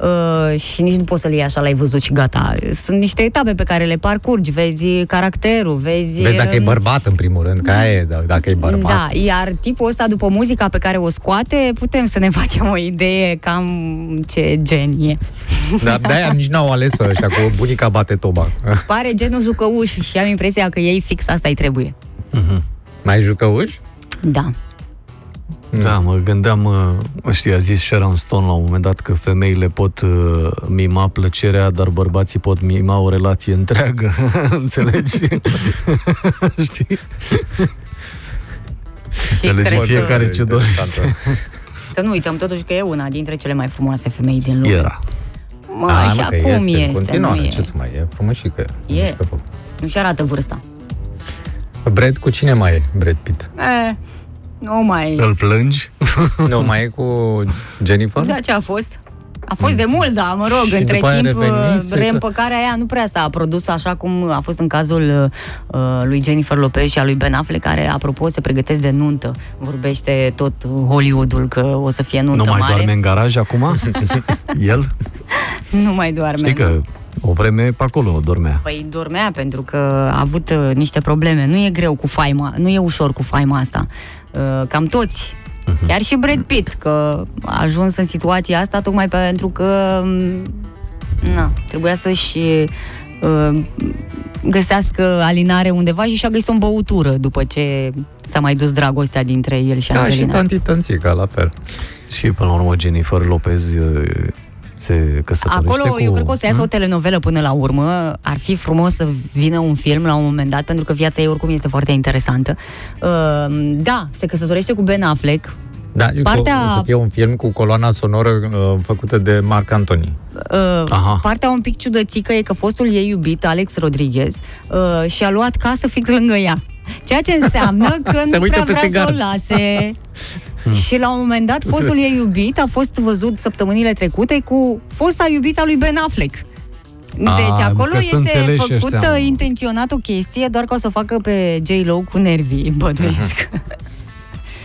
uh, și nici nu poți să le iei așa, l-ai văzut și gata. Sunt niște etape pe care le parcurgi, vezi caracterul, vezi... Vezi dacă e uh, bărbat, în primul rând, că aia e, da, dacă e bărbat. Da, iar tipul ăsta, după muzica pe care o scoate, putem să ne facem o idee cam ce gen e. Dar de-aia nici n-au ales ăștia cu bunica bate toba. Pare genul jucăuș și am impresia că ei fix asta îi trebuie. Mai jucăuși? Da. Da, mă gândeam, uh, știi, a zis Sharon Stone la un moment dat că femeile pot uh, mima plăcerea, dar bărbații pot mima o relație întreagă. Înțelegi? știi? Înțelege cred că- fiecare ce dorește. Interesantă. Să nu uităm totuși că e una dintre cele mai frumoase femei din lume. Era. Mă, A, și mă, că acum este, este, în continuare, nu e. ce să mai e? Frumășică. E. Nu-și arată vârsta. Brad cu cine mai e? Brad Pitt. E, nu mai... Îl plângi? nu mai e cu Jennifer? Da, ce a fost? A fost de mult, da, mă rog, Și între după aia timp revenise că- reîmpăcarea aia nu prea s-a produs așa cum a fost în cazul uh, lui Jennifer Lopez și a lui Ben Affleck, care, apropo, se pregătesc de nuntă. Vorbește tot Hollywoodul că o să fie nuntă Nu mai mare. doarme în garaj acum? El? Nu mai doarme. Știi că o vreme pe acolo dormea. Păi dormea pentru că a avut uh, niște probleme. Nu e greu cu faima, nu e ușor cu faima asta. Uh, cam toți. Chiar și Brad Pitt, că a ajuns în situația asta tocmai pentru că m, na, trebuia să-și uh, găsească alinare undeva și și-a găsit o băutură după ce s-a mai dus dragostea dintre el și Da, și Angelina. tanti tănțica, la fel. Și până la urmă Jennifer Lopez uh, se căsătorește Acolo cu... eu cred că o să iasă o telenovelă până la urmă. Ar fi frumos să vină un film la un moment dat, pentru că viața ei oricum este foarte interesantă. Uh, da, se căsătorește cu Ben Affleck. Da, Partea- o să fie un film cu coloana sonoră uh, făcută de Marc Antoni. Uh, Aha. partea un pic ciudățică e că fostul ei iubit, Alex Rodriguez, uh, și-a luat casă fix lângă ea. Ceea ce înseamnă că nu uită prea vrea peste să o gard. lase. și la un moment dat, fostul ei iubit a fost văzut săptămânile trecute cu fosta iubita lui Ben Affleck. Deci A, acolo că sunt este înțeleși făcută ăștia, mă. intenționat o chestie doar ca o să o facă pe J-Lo cu nervii, bănuiesc.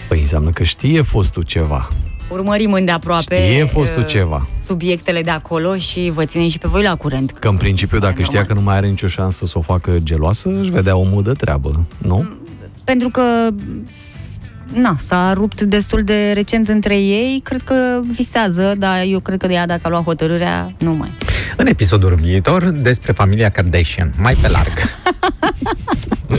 Păi înseamnă că știe fostul ceva. Urmărim îndeaproape Știe fostul uh, ceva. subiectele de acolo și vă ținem și pe voi la curent. Că în principiu, dacă știa normal. că nu mai are nicio șansă să o facă geloasă, își vedea omul de treabă, nu? pentru că s- na, s-a rupt destul de recent între ei, cred că visează, dar eu cred că de ea dacă a luat hotărârea, nu mai. În episodul viitor despre familia Kardashian, mai pe larg.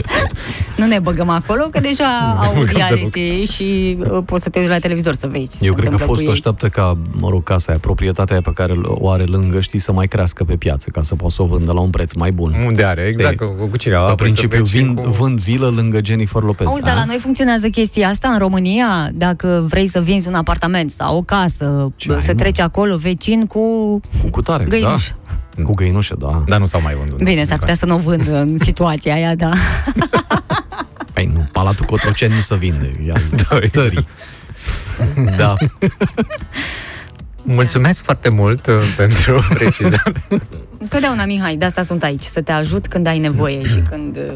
Nu ne băgăm acolo, că deja au băgăm reality și uh, poți să te uiți la televizor să vezi ce Eu se cred că întâmplă cu fostul ei. așteaptă ca, mă rog, casa aia, proprietatea aia pe care o are lângă, știi, să mai crească pe piață, ca să poată să o vândă la un preț mai bun. Unde are, exact, Ei, cu, cu cine? La Apoi să principiu, vezi și vin, cu- vând vilă lângă Jennifer Lopez. Auzi, dar a? la noi funcționează chestia asta în România, dacă vrei să vinzi un apartament sau o casă, Ce ai, să mă? treci acolo vecin cu Cu tare, găinuș. da. Cu găinușă, da. Dar nu s-au mai vândut. Bine, s-ar putea să nu o vând în situația aia, da. Păi nu, Palatul Cotroceni nu se vinde, e al Da, exact. țării. Da. Mulțumesc foarte mult uh, pentru precizare. Întotdeauna, Mihai, de asta sunt aici, să te ajut când ai nevoie și când... uh,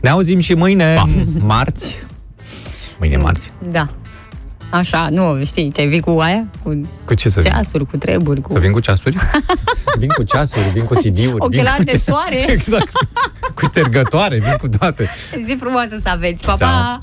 Ne auzim și mâine, marți. Mâine marți. Da. Așa, nu, știi, ce vii cu aia? Cu Cu ce să vin? ceasuri, cu treburi, cu Să vin cu ceasuri? vin cu ceasuri, vin cu CD-uri. ochelari vin de soare. Exact. Cu ștergătoare, vin cu toate. Zi frumoasă să aveți. Pa, Ceau. pa!